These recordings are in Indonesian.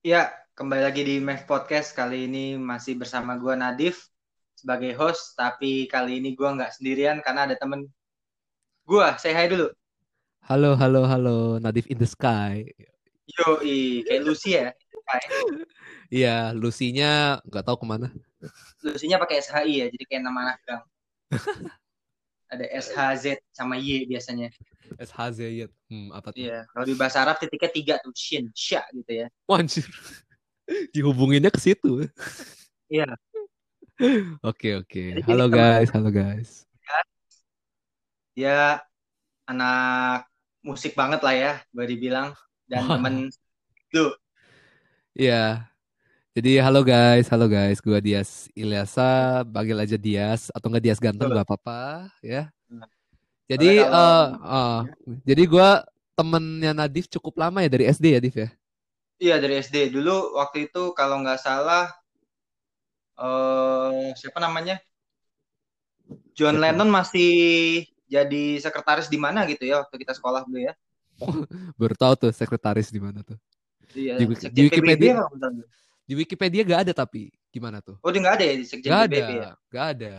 Ya, kembali lagi di Mev Podcast. Kali ini masih bersama gue Nadif sebagai host, tapi kali ini gue nggak sendirian karena ada temen gue. Say hi dulu. Halo, halo, halo, Nadif in the Sky. Yo, kayak Lucy ya. Iya, Lucy-nya nggak tahu ke mana. Lucy-nya pakai SHI ya, jadi kayak nama anak gang. ada SHZ sama Y biasanya. SHZ ya. Hmm, apa tuh? Iya, kalau di bahasa Arab titiknya tiga tuh, shin, sya gitu ya. Wanjir. Dihubunginnya ke situ. Iya. Oke, oke. Halo guys, halo guys. Dia anak musik banget lah ya, boleh dibilang. Dan temen lu. Iya. Jadi halo guys, halo guys, gue Dias Ilyasa, panggil aja Dias atau enggak Dias ganteng nggak apa-apa ya. Nah. Jadi kalau... uh, uh, jadi gue temennya Nadif cukup lama ya dari SD ya, Dif ya? Iya dari SD. Dulu waktu itu kalau nggak salah uh, siapa namanya? John Lennon masih jadi sekretaris di mana gitu ya waktu kita sekolah dulu ya. Baru tahu tuh sekretaris di mana tuh. Iya, di, di Wikipedia. Di Wikipedia gak ada tapi gimana tuh? Oh, dia gak ada ya di sekjen gak PBB ada, ya? Gak ada.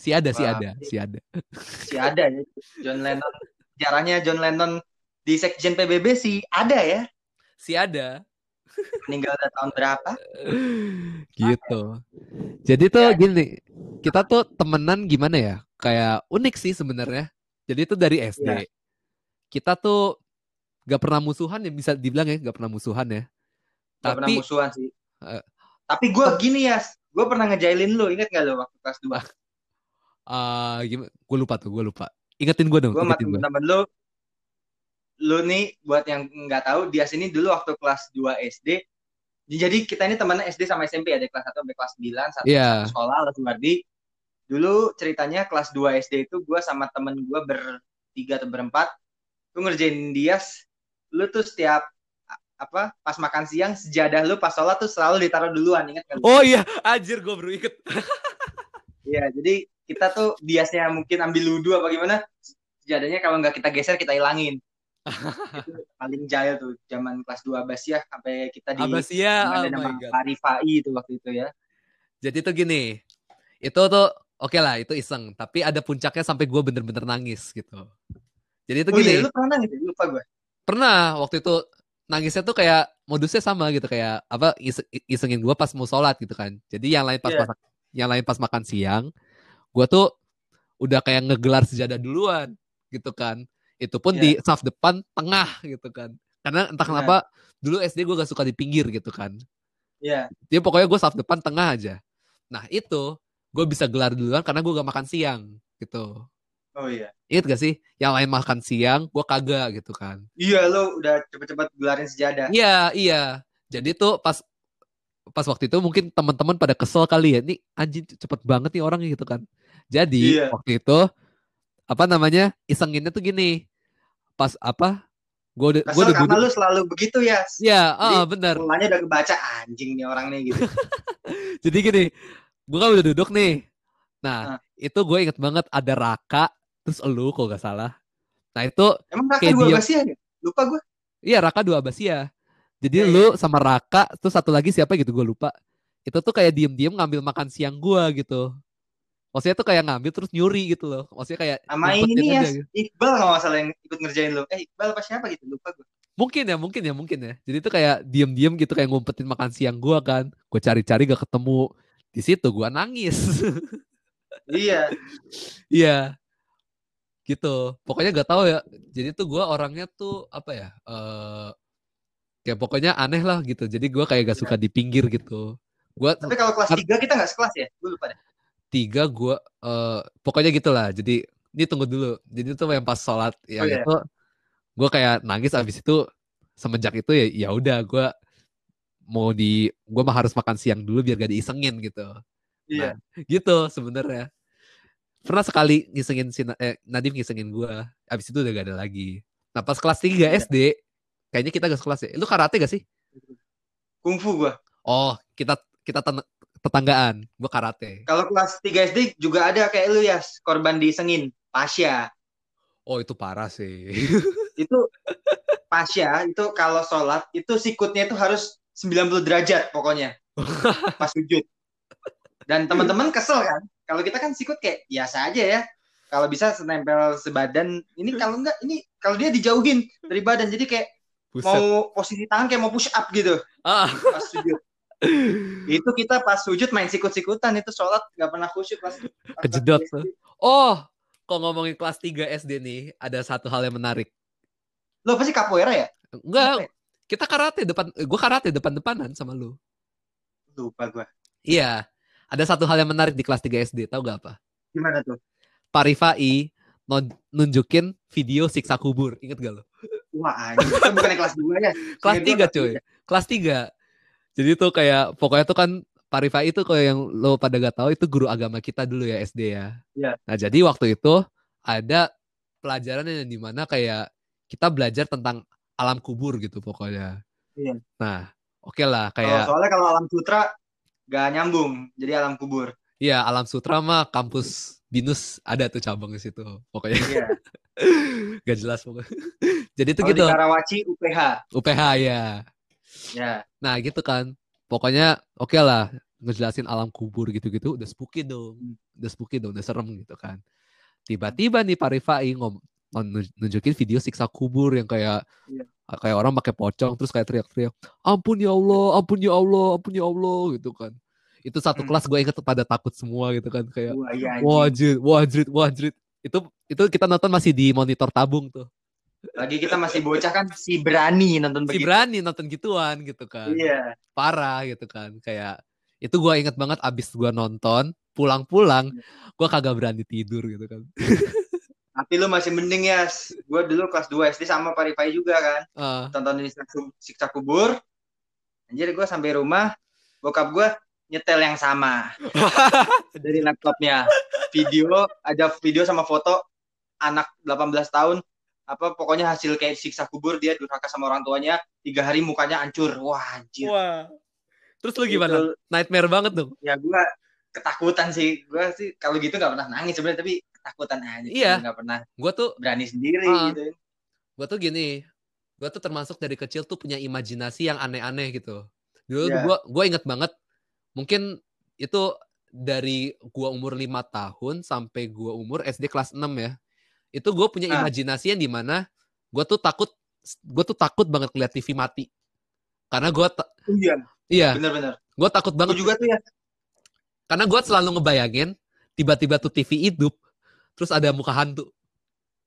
Si ada, Wah, si ada, si ada. Si ada ya. John Lennon. Jarangnya John Lennon di sekjen PBB sih ada ya. Si ada. Meninggal tahun berapa? gitu. Jadi tuh ya. gini, kita tuh temenan gimana ya? Kayak unik sih sebenarnya. Jadi itu dari SD. Ya. Kita tuh gak pernah musuhan ya bisa dibilang ya gak pernah musuhan ya. Gak Tapi, pernah musuhan sih. Uh, Tapi gue gini ya, gue pernah ngejailin lu, inget gak lo waktu kelas 2? Uh, gimana? Gue lupa tuh, gue lupa. Ingetin gue dong. Gue sama temen-temen lu, lu nih buat yang nggak tahu, dia sini dulu waktu kelas 2 SD, jadi kita ini teman SD sama SMP ya, dari kelas 1 sampai kelas 9, satu, yeah. satu sekolah, lalu Mardi. Dulu ceritanya kelas 2 SD itu gue sama temen gue bertiga atau berempat, gue ngerjain dia, lu tuh setiap apa pas makan siang sejadah lu pas sholat tuh selalu ditaruh duluan inget kan? Oh iya, anjir gue baru ikut. Iya, jadi kita tuh biasanya mungkin ambil ludu apa gimana, sejadahnya kalau nggak kita geser kita hilangin. itu paling jahil tuh zaman kelas 2 Abasia sampai kita di Abasia oh nama Arifai itu waktu itu ya. Jadi tuh gini, itu tuh oke okay lah itu iseng, tapi ada puncaknya sampai gue bener-bener nangis gitu. Jadi itu oh, gini. Iya, lu pernah nangis? Lupa gue. Pernah waktu itu nangisnya tuh kayak modusnya sama gitu kayak apa isengin gue pas mau sholat gitu kan jadi yang lain pas yeah. masak yang lain pas makan siang gue tuh udah kayak ngegelar sejadah duluan gitu kan itu pun yeah. di saf depan tengah gitu kan karena entah yeah. kenapa dulu SD gue gak suka di pinggir gitu kan Iya. Yeah. Dia pokoknya gue saf depan tengah aja. Nah itu gue bisa gelar duluan karena gue gak makan siang gitu. Oh iya. Ingat gak sih? Yang lain makan siang, gue kagak gitu kan. Iya, lo udah cepet-cepet gelarin sejadah. Iya, iya. Jadi tuh pas pas waktu itu mungkin teman-teman pada kesel kali ya. Nih anjing cepet banget nih orang gitu kan. Jadi iya. waktu itu apa namanya? Isenginnya tuh gini. Pas apa? Gue udah, gue udah karena lu selalu begitu ya. Iya, oh, bener. Mulanya udah kebaca anjing nih orang nih gitu. Jadi gini, gue kan udah duduk nih. Nah, nah. itu gue inget banget ada Raka, terus elu kok gak salah. Nah itu emang Raka dua Abasia ya? Lupa gue iya Raka dua Abasia jadi ya, lu ya. sama Raka terus satu lagi siapa gitu gue lupa. Itu tuh kayak diem-diem ngambil makan siang gue gitu. Maksudnya tuh kayak ngambil terus nyuri gitu loh. Maksudnya kayak sama ini ya gitu. Iqbal kalau masalah yang ikut ngerjain lo eh Iqbal apa siapa gitu? Lupa gue mungkin ya mungkin ya mungkin ya. Jadi tuh kayak diem-diem gitu kayak ngumpetin makan siang gue kan. Gue cari-cari gak ketemu. Di situ gue nangis. Iya. Iya gitu. Pokoknya gak tahu ya. Jadi tuh gue orangnya tuh apa ya uh, ya pokoknya aneh lah gitu. Jadi gue kayak gak suka di pinggir gitu. Gua tapi kalau kelas tiga kita gak sekelas ya? Gue lupa deh. Tiga gue uh, pokoknya gitulah. Jadi ini tunggu dulu. Jadi tuh yang pas sholat ya oh, iya. itu gue kayak nangis. Abis itu semenjak itu ya ya udah gue mau di gue mah harus makan siang dulu biar gak diisengin gitu. Iya. Nah, gitu sebenarnya pernah sekali ngisengin si eh, Nadim ngisengin gue abis itu udah gak ada lagi. Nah pas kelas 3 yeah. SD kayaknya kita gak sekelas ya. Lu karate gak sih? Kungfu gue oh kita kita tetanggaan gue karate. Kalau kelas 3 SD juga ada kayak lu ya korban disengin Pasya oh itu parah sih. Itu Pasya itu kalau sholat itu sikutnya itu harus 90 derajat pokoknya. Pas sujud. Dan teman-teman kesel kan? Kalau kita kan sikut kayak biasa aja ya. Kalau bisa senempel sebadan. Ini kalau enggak, ini kalau dia dijauhin dari badan. Jadi kayak Buset. mau posisi tangan kayak mau push up gitu. Ah. Pas sujud. itu kita pas sujud main sikut-sikutan itu sholat nggak pernah khusyuk pas, pas kejedot oh kok ngomongin kelas 3 SD nih ada satu hal yang menarik lo pasti capoeira ya enggak ya? kita karate depan gue karate depan depanan sama lu lupa gue iya ada satu hal yang menarik di kelas 3 SD tau gak apa gimana tuh Parifai nunjukin video siksa kubur inget gak lo wah ini bukan kelas 2 ya kelas 3 cuy kelas 3 jadi tuh kayak pokoknya tuh kan Parifa itu kayak yang lo pada gak tahu itu guru agama kita dulu ya SD ya. Iya. Nah jadi waktu itu ada pelajaran yang di mana kayak kita belajar tentang alam kubur gitu pokoknya. Iya. Nah oke okay lah kayak. Oh, soalnya kalau alam sutra gak nyambung jadi alam kubur. Iya alam sutra mah kampus binus ada tuh cabang di situ pokoknya. Iya. gak jelas pokoknya. jadi itu gitu. Di Karawaci UPH. UPH ya. Ya. Nah gitu kan. Pokoknya oke okay lah ngejelasin alam kubur gitu-gitu udah spooky dong. Hmm. Udah spooky dong, udah serem gitu kan. Tiba-tiba nih Pak Rifai ngom nunjukin video siksa kubur yang kayak ya. Kayak orang pakai pocong terus kayak teriak-teriak ampun ya Allah ampun ya Allah ampun ya Allah gitu kan itu satu hmm. kelas gue inget pada takut semua gitu kan kayak wajib wajib wajib itu itu kita nonton masih di monitor tabung tuh lagi kita masih bocah kan si berani nonton begitu. Si berani nonton gituan gitu kan. Iya. Parah gitu kan. Kayak itu gue inget banget abis gue nonton pulang-pulang iya. gue kagak berani tidur gitu kan. Tapi lu masih mending ya. Gue dulu kelas 2 SD sama Parifai juga kan. Uh. Tontonin siksa kubur. Anjir gue sampai rumah. Bokap gue nyetel yang sama. dari laptopnya. Video, ada video sama foto anak 18 tahun apa pokoknya hasil kayak siksa kubur dia durhaka sama orang tuanya tiga hari mukanya hancur wah anjir wah terus lu gimana Itu, nightmare banget dong ya gue ketakutan sih gue sih kalau gitu nggak pernah nangis sebenarnya tapi ketakutan aja iya. nggak pernah gue tuh berani sendiri uh, gitu. gue tuh gini gue tuh termasuk dari kecil tuh punya imajinasi yang aneh-aneh gitu. Dulu yeah. gue gue inget banget mungkin itu dari gua umur lima tahun sampai gua umur SD kelas 6 ya itu gue punya nah. imajinasi yang di mana gue tuh takut gue tuh takut banget lihat TV mati. Karena gue iya. Iya benar-benar gue takut banget. Gua juga tuh ya. Karena gue selalu ngebayangin tiba-tiba tuh TV hidup terus ada muka hantu.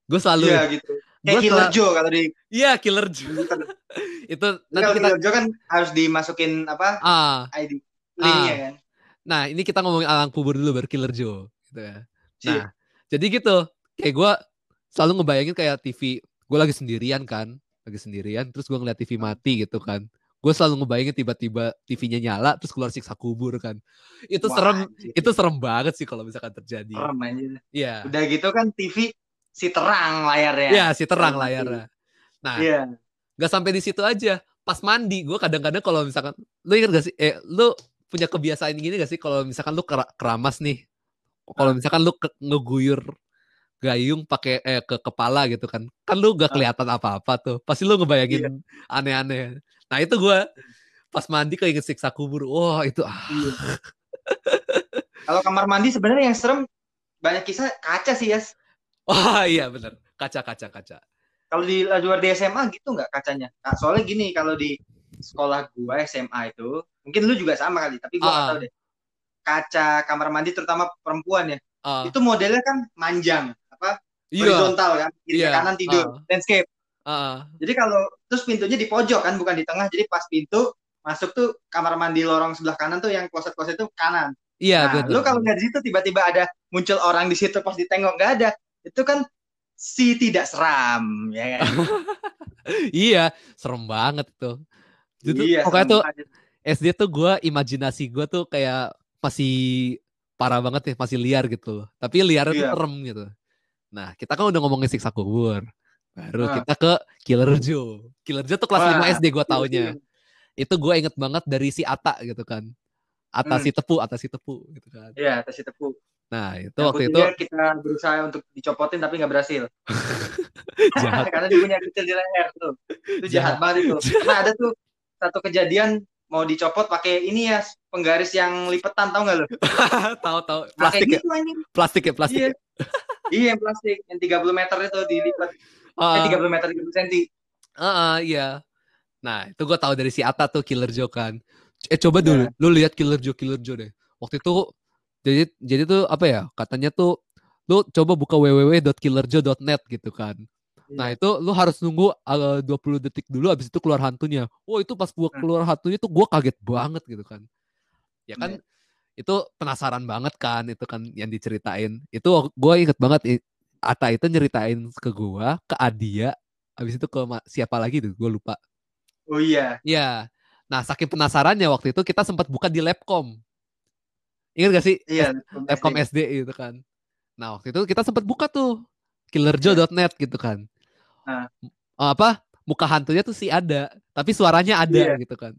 Gue selalu iya gitu. Kayak gua Killer Joe kalau di iya Killer Joe itu nanti kita Killer Joe kan harus dimasukin apa? Ah, ID linknya ah. kan? Nah ini kita ngomongin alang kubur dulu baru Killer Joe gitu ya. Nah jadi gitu. Kayak gue selalu ngebayangin kayak TV gue lagi sendirian kan lagi sendirian terus gue ngeliat TV mati gitu kan gue selalu ngebayangin tiba-tiba TV-nya nyala terus keluar siksa kubur kan. Itu Wah, serem anjir. itu serem banget sih kalau misalkan terjadi. Serem iya. Udah gitu kan TV si terang layarnya. Iya si terang serem layarnya. Nah iya. nggak sampai di situ aja. Pas mandi gue kadang-kadang kalau misalkan lu inget gak sih? Eh lu punya kebiasaan gini gak sih kalau misalkan lu keramas nih? Kalau misalkan lu ngeguyur gayung pakai eh ke kepala gitu kan kan lu gak kelihatan apa-apa tuh. Pasti lu ngebayangin iya. aneh-aneh nah itu gue pas mandi kayak siksa kubur wah itu ah. Iya. kalau kamar mandi sebenarnya yang serem banyak kisah kaca sih ya wah iya benar kaca kaca kaca kalau di luar di SMA gitu nggak kacanya nah, soalnya gini kalau di sekolah gua SMA itu mungkin lu juga sama kali tapi gua ah. tahu deh kaca kamar mandi terutama perempuan ya uh. itu modelnya kan manjang apa yeah. horizontal kan kiri yeah. kanan tidur uh. landscape uh. jadi kalau terus pintunya di pojok kan bukan di tengah jadi pas pintu masuk tuh kamar mandi lorong sebelah kanan tuh yang kloset kloset itu kanan iya nah, betul lu kalau nggak di situ tiba-tiba ada muncul orang di situ pas ditengok nggak ada itu kan si tidak seram ya kan? iya serem banget tuh itu iya, pokoknya tuh SD tuh gue imajinasi gue tuh kayak masih parah banget ya masih liar gitu loh tapi liarnya iya. tuh serem gitu Nah, kita kan udah ngomongin siksa kubur. Baru nah. kita ke Killer Joe. Killer Joe tuh kelas Wah. 5 SD gue taunya. Itu gue inget banget dari si Ata gitu kan. Atas hmm. si tepu, atas si tepu gitu kan. Iya, atas si tepu. Nah, itu nah, waktu itu kita berusaha untuk dicopotin tapi nggak berhasil. jahat. Karena dia punya kecil di leher tuh. Itu jahat, jahat banget itu. Karena ada tuh satu kejadian mau dicopot pakai ini ya penggaris yang lipetan tau nggak lo? tahu tahu. Plastik ya. Gitu, plastik ya plastik. Iya. iya yang plastik yang 30 meter itu dilipat. Uh, eh 30 meter 30 senti. Uh, uh, iya. Nah itu gue tahu dari si Ata tuh Killer Joe kan. Eh coba dulu, yeah. lu lihat Killer Joe Killer Joe deh. Waktu itu jadi jadi tuh apa ya katanya tuh lu coba buka www.killerjoe.net gitu kan. Nah iya. itu lu harus nunggu uh, 20 detik dulu abis itu keluar hantunya. Oh itu pas gua hmm. keluar hantunya tuh gua kaget banget gitu kan. Ya kan yeah. itu penasaran banget kan itu kan yang diceritain. Itu gua inget banget Ata itu nyeritain ke gua, ke Adia, abis itu ke siapa lagi tuh gua lupa. Oh iya. Iya. Nah saking penasarannya waktu itu kita sempat buka di Labcom. Ingat gak sih? Iya. Labcom SD gitu kan. Nah waktu itu kita sempat buka tuh killerjo.net gitu kan. Nah. Apa? Muka hantunya tuh sih ada, tapi suaranya ada yeah. gitu kan.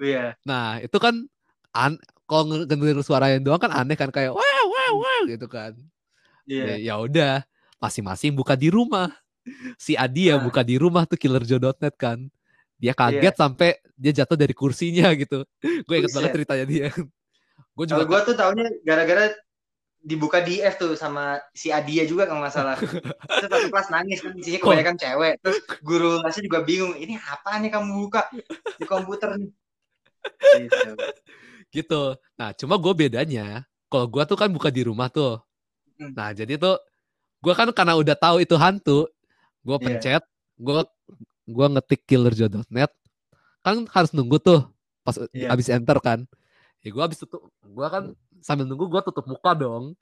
Iya. Yeah. Nah, itu kan an kalau ngedenger suaranya doang kan aneh kan kayak wow wow wow gitu kan. Yeah. Ya udah, masing-masing buka di rumah. Si Adi ya nah. buka di rumah tuh killerjo.net kan. Dia kaget yeah. sampai dia jatuh dari kursinya gitu. gue inget banget ceritanya dia. gue juga gue tuh taunya gara-gara dibuka di F tuh sama si Adia juga kalau masalah. Terus satu kelas nangis kan isinya kebanyakan cewek. Terus guru kelasnya juga bingung, ini apa nih kamu buka di komputer nih. Gitu. gitu. Nah, cuma gue bedanya, kalau gue tuh kan buka di rumah tuh. Hmm. Nah, jadi tuh gue kan karena udah tahu itu hantu, gue iya. pencet, yeah. gue gue ngetik killerjo.net, kan harus nunggu tuh pas yeah. abis enter kan. Ya gue abis itu, gue kan sambil nunggu gue tutup muka dong.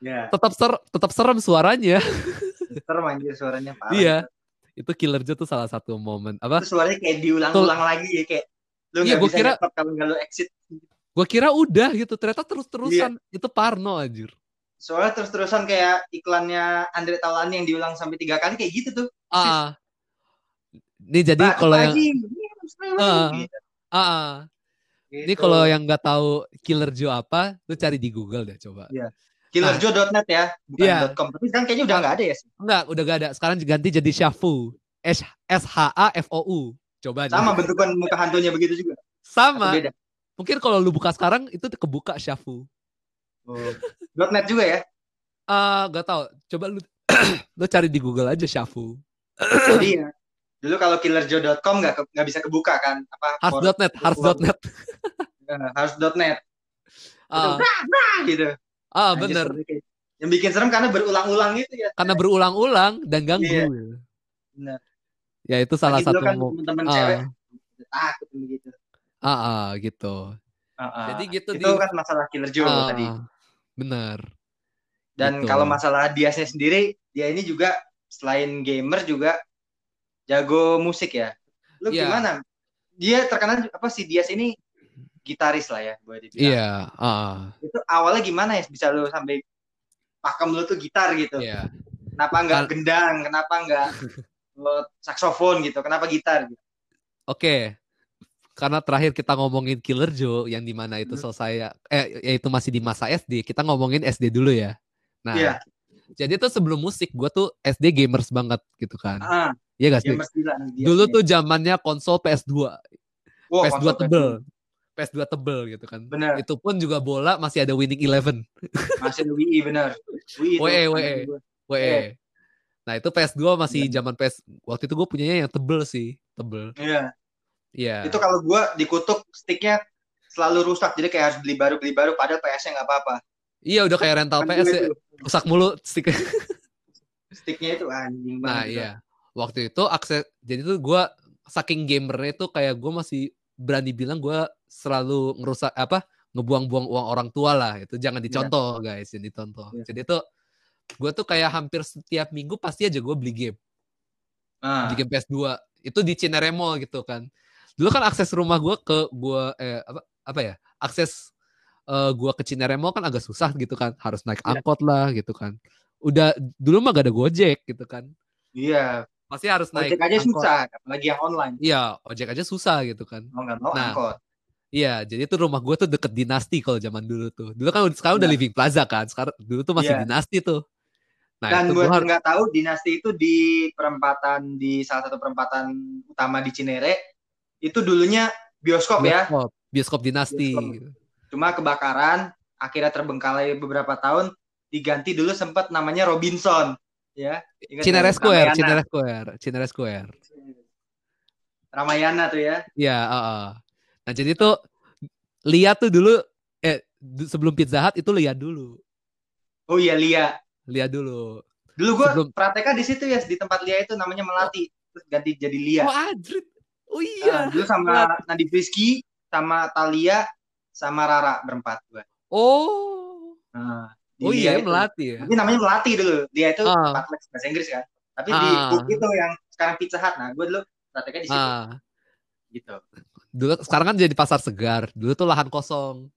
Yeah. Tetap ser tetap serem suaranya. serem anjir suaranya parah. Iya. Itu Killer Joe tuh salah satu momen apa? Itu suaranya kayak diulang-ulang lagi ya kayak lu iya, gua kira kalau lu exit. Gue kira udah gitu, ternyata terus-terusan. Iya. Itu Parno anjir. Soalnya terus-terusan kayak iklannya Andre Taulani yang diulang sampai tiga kali kayak gitu tuh. Ah. Ini jadi kalau yang ah, ah, ah. Gitu. Ini kalau yang nggak tahu Killer Joe apa, lu cari di Google deh coba. Iya. Killerjoe.net ya, bukan yeah. .com. Tapi sekarang kayaknya udah nggak ada ya sih. Enggak, udah nggak ada. Sekarang ganti jadi Shafu. S S H A F O U. Coba aja. Sama bentukan muka hantunya begitu juga. Sama. Beda. Mungkin kalau lu buka sekarang itu kebuka Shafu. Oh. .net juga ya? Ah, uh, gak tau. Coba lu lu cari di Google aja Shafu. Iya. Dulu kalau killerjo.com nggak nggak bisa kebuka kan? Apa? Harus.net, harus.net. harus.net. Uh. gitu. Ah, bener. Yang bikin serem karena berulang-ulang gitu ya. Karena berulang-ulang dan ganggu. Iya. Benar. Ya itu salah Lagi satu kan teman-teman uh. cewek takut begitu. Ah, uh, gitu. Uh, uh. Jadi gitu itu di... kan masalah killer Joe uh, tadi. Bener. Dan gitu. kalau masalah Diasnya sendiri, dia ini juga selain gamer juga jago musik ya. Lu yeah. gimana? Dia terkenal apa sih Dias ini gitaris lah ya boleh dibilang. Iya. Yeah. Uh. Itu awalnya gimana ya bisa lu sampai pakem lu tuh gitar gitu? Iya. Yeah. Kenapa nggak gendang? Kenapa nggak saksofon gitu? Kenapa gitar? Gitu? Oke. Okay. Karena terakhir kita ngomongin Killer Joe yang di mana itu hmm. selesai eh yaitu masih di masa SD, kita ngomongin SD dulu ya. Nah, yeah. jadi tuh sebelum musik gue tuh SD gamers banget gitu kan. Ah. Iya gak sih? Dulu tuh zamannya konsol PS2. Wow, PS2 tebel. PS2 tebel gitu kan. Bener. Itu pun juga bola masih ada winning eleven. Masih ada WI bener. WE, WE. WE. Nah itu PS2 masih zaman PS. Waktu itu gue punyanya yang tebel sih. Tebel. Iya. Iya. Itu kalau gue dikutuk sticknya selalu rusak. Jadi kayak harus beli baru, beli baru. Padahal PS-nya nggak apa-apa. Iya udah kayak rental kan PS ya. Rusak mulu sticknya. sticknya itu anjing banget. Nah iya waktu itu akses jadi tuh gue saking gamernya itu kayak gue masih berani bilang gue selalu ngerusak apa ngebuang-buang uang orang tua lah itu jangan iya. dicontoh yeah. guys jadi dicontoh yeah. jadi tuh gue tuh kayak hampir setiap minggu pasti aja gue beli game ah. di game PS2 itu di Cinere Mall gitu kan dulu kan akses rumah gue ke gue eh apa apa ya akses uh, eh, gue ke Cinere Mall kan agak susah gitu kan harus naik yeah. angkot lah gitu kan udah dulu mah gak ada gojek gitu kan iya pasti harus naik ojek aja angkot. susah apalagi yang online iya ojek aja susah gitu kan oh, nggak mau nah, angkot Iya, jadi itu rumah gue tuh deket dinasti kalau zaman dulu tuh. Dulu kan sekarang udah iya. living plaza kan. Sekarang dulu tuh masih yeah. dinasti tuh. Nah, Dan buat yang nggak tahu, dinasti itu di perempatan di salah satu perempatan utama di Cinere itu dulunya bioskop, ya. bioskop ya. Bioskop dinasti. Bioskop. Cuma kebakaran, akhirnya terbengkalai beberapa tahun, diganti dulu sempat namanya Robinson. Ya, Cinere Square, Cinere Square, Cinere Square. Ramayana tuh ya. Iya, uh, uh. Nah, jadi tuh lihat tuh dulu eh sebelum Pizza Hut itu lihat dulu. Oh iya, Lia. Lihat dulu. Dulu gua sebelum... prakteknya di situ ya, di tempat Lia itu namanya Melati. Terus ganti jadi Lia. Oh, Adrit. Oh iya. Uh, dulu sama Nadi Rizky, sama Talia, sama Rara berempat gua. Oh. Nah, oh iya, itu. Melati ya. Tapi namanya Melati dulu. Dia itu uh. bahasa Inggris kan. Tapi uh. di book itu yang sekarang Pizza Hut. Nah, gua dulu prakteknya di situ. Uh. Gitu. Dulu sekarang kan jadi pasar segar. Dulu tuh lahan kosong.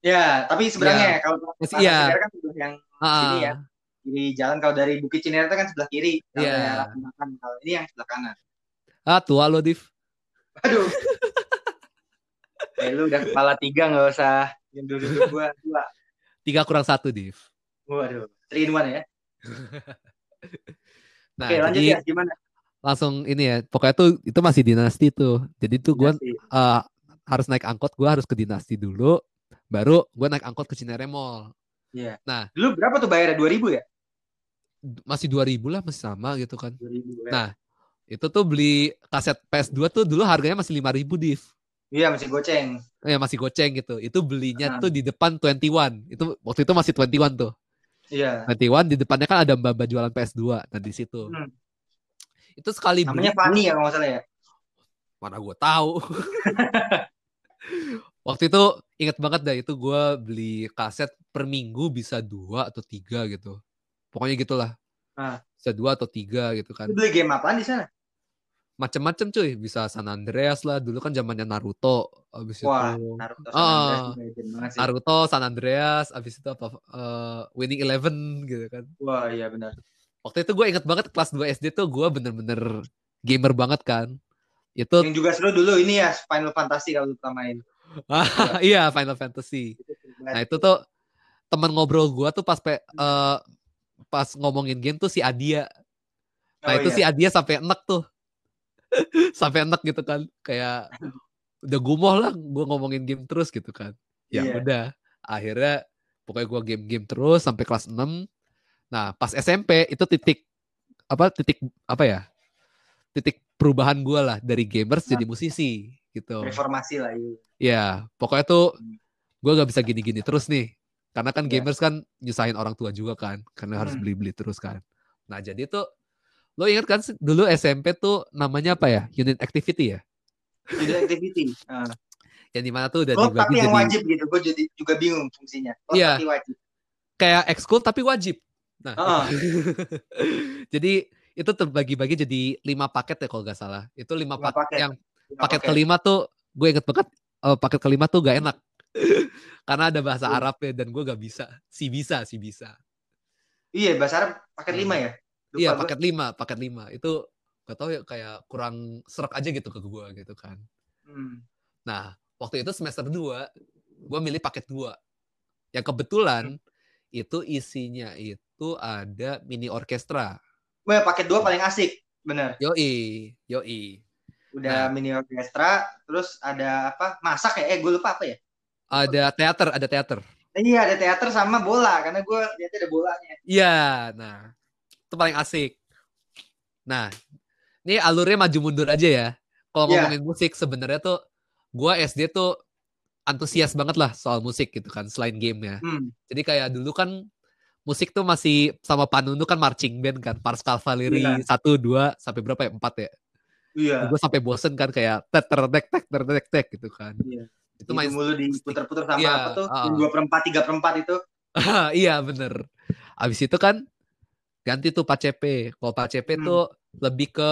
Ya, tapi sebenarnya ya. kalau pasar ya. segar kan yang uh. sini ya. Kiri jalan kalau dari Bukit Cinere kan sebelah kiri. Kalau yeah. kalau ini yang sebelah kanan. Ah, tua lo, Div. Aduh. eh, lu udah kepala tiga nggak usah yang dulu dulu gua dua. Tiga kurang satu, Div. Waduh, three in one ya. nah, Oke, lanjut jadi, ya, gimana? langsung ini ya pokoknya tuh itu masih dinasti tuh jadi tuh gue uh, harus naik angkot gue harus ke dinasti dulu baru gue naik angkot ke Cinere Mall Iya. Nah, dulu berapa tuh bayarnya? Dua ribu ya? Masih dua ribu lah, masih sama gitu kan. 2000, ya. Nah, itu tuh beli kaset PS2 tuh dulu harganya masih lima ribu div. Iya, masih goceng. Iya, masih goceng gitu. Itu belinya nah. tuh di depan 21. Itu waktu itu masih 21 tuh. Iya. 21 di depannya kan ada mbak-mbak jualan PS2. Nah, di situ. Hmm itu sekali namanya beli, Fanny ya kalau nggak salah ya mana gue tahu waktu itu inget banget dah itu gue beli kaset per minggu bisa dua atau tiga gitu pokoknya gitulah ah. bisa dua atau tiga gitu kan beli game apa di sana macem-macem cuy. Bisa San Andreas lah dulu kan zamannya Naruto abis Wah, itu Naruto San Andreas uh, Naruto San Andreas abis itu apa uh, Winning Eleven gitu kan. Wah iya benar. Waktu itu gue inget banget kelas 2 SD tuh gue bener-bener gamer banget kan. Itu yang juga seru dulu ini ya Final Fantasy kalau kita main. Iya Final Fantasy. Nah itu tuh teman ngobrol gue tuh pas pe, uh, pas ngomongin game tuh si Adia. Nah oh, itu iya. si Adia sampai enek tuh sampai enek gitu kan kayak udah gumoh lah gue ngomongin game terus gitu kan ya yeah. udah akhirnya pokoknya gue game-game terus sampai kelas 6 Nah, pas SMP itu titik apa titik apa ya? Titik perubahan gue lah dari gamers nah. jadi musisi gitu. Reformasi lah iya. Ya, pokoknya tuh hmm. gue gak bisa gini-gini terus nih. Karena kan yeah. gamers kan nyusahin orang tua juga kan, karena hmm. harus beli-beli terus kan. Nah, jadi tuh lo ingat kan dulu SMP tuh namanya apa ya? Unit activity ya? Unit activity. Uh. yang di mana tuh udah oh, dibagi tapi yang jadi... wajib gitu, gue jadi juga bingung fungsinya. Oh, iya. tapi wajib. Kayak ekskul tapi wajib. Nah, oh. jadi itu terbagi-bagi jadi lima paket ya kalau nggak salah. Itu lima, lima paket. Yang lima paket, paket kelima tuh gue inget banget uh, paket kelima tuh gak enak karena ada bahasa uh. Arabnya dan gue gak bisa. Si bisa, si bisa. Iya bahasa Arab paket lima ya. Iya paket lima, paket lima itu gak tau ya kayak kurang serak aja gitu ke gue gitu kan. Hmm. Nah waktu itu semester dua gue milih paket dua. Yang kebetulan hmm. itu isinya itu ada mini orkestra. Wah, paket dua paling asik, bener. Yoi, yoi. Udah nah. mini orkestra, terus ada apa? Masak ya? Eh, gue lupa apa ya? Ada teater, ada teater. Iya, ada teater sama bola, karena gue lihat ada bolanya. Iya, nah itu paling asik. Nah, ini alurnya maju mundur aja ya. Kalau yeah. ngomongin musik sebenarnya tuh gue SD tuh antusias banget lah soal musik gitu kan selain gamenya. Hmm. Jadi kayak dulu kan musik tuh masih sama Panunu kan marching band kan, Pars Cavalry iya. satu dua sampai berapa ya empat ya. Iya. Gue sampai bosen kan kayak tek ter tek tek ter tek tek gitu kan. Iya. Itu main mulu diputar-putar sama iya, apa tuh? Uh, dua perempat tiga perempat itu. iya bener. Abis itu kan ganti tuh Pak CP. Kalau Pak CP hmm. tuh lebih ke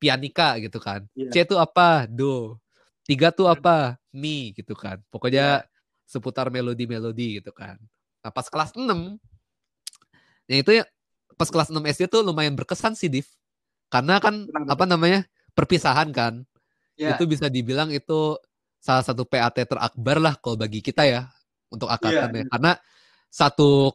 pianika gitu kan. Iya. C itu apa? Do. Tiga tuh hmm. apa? Mi gitu kan. Pokoknya iya. seputar melodi-melodi gitu kan. Nah pas kelas 6 Ya itu ya pas kelas 6 SD tuh lumayan berkesan sih Div. Karena kan apa namanya? perpisahan kan. Yeah. Itu bisa dibilang itu salah satu PAT terakbar lah kalau bagi kita ya untuk angkatan yeah. ya. Karena satu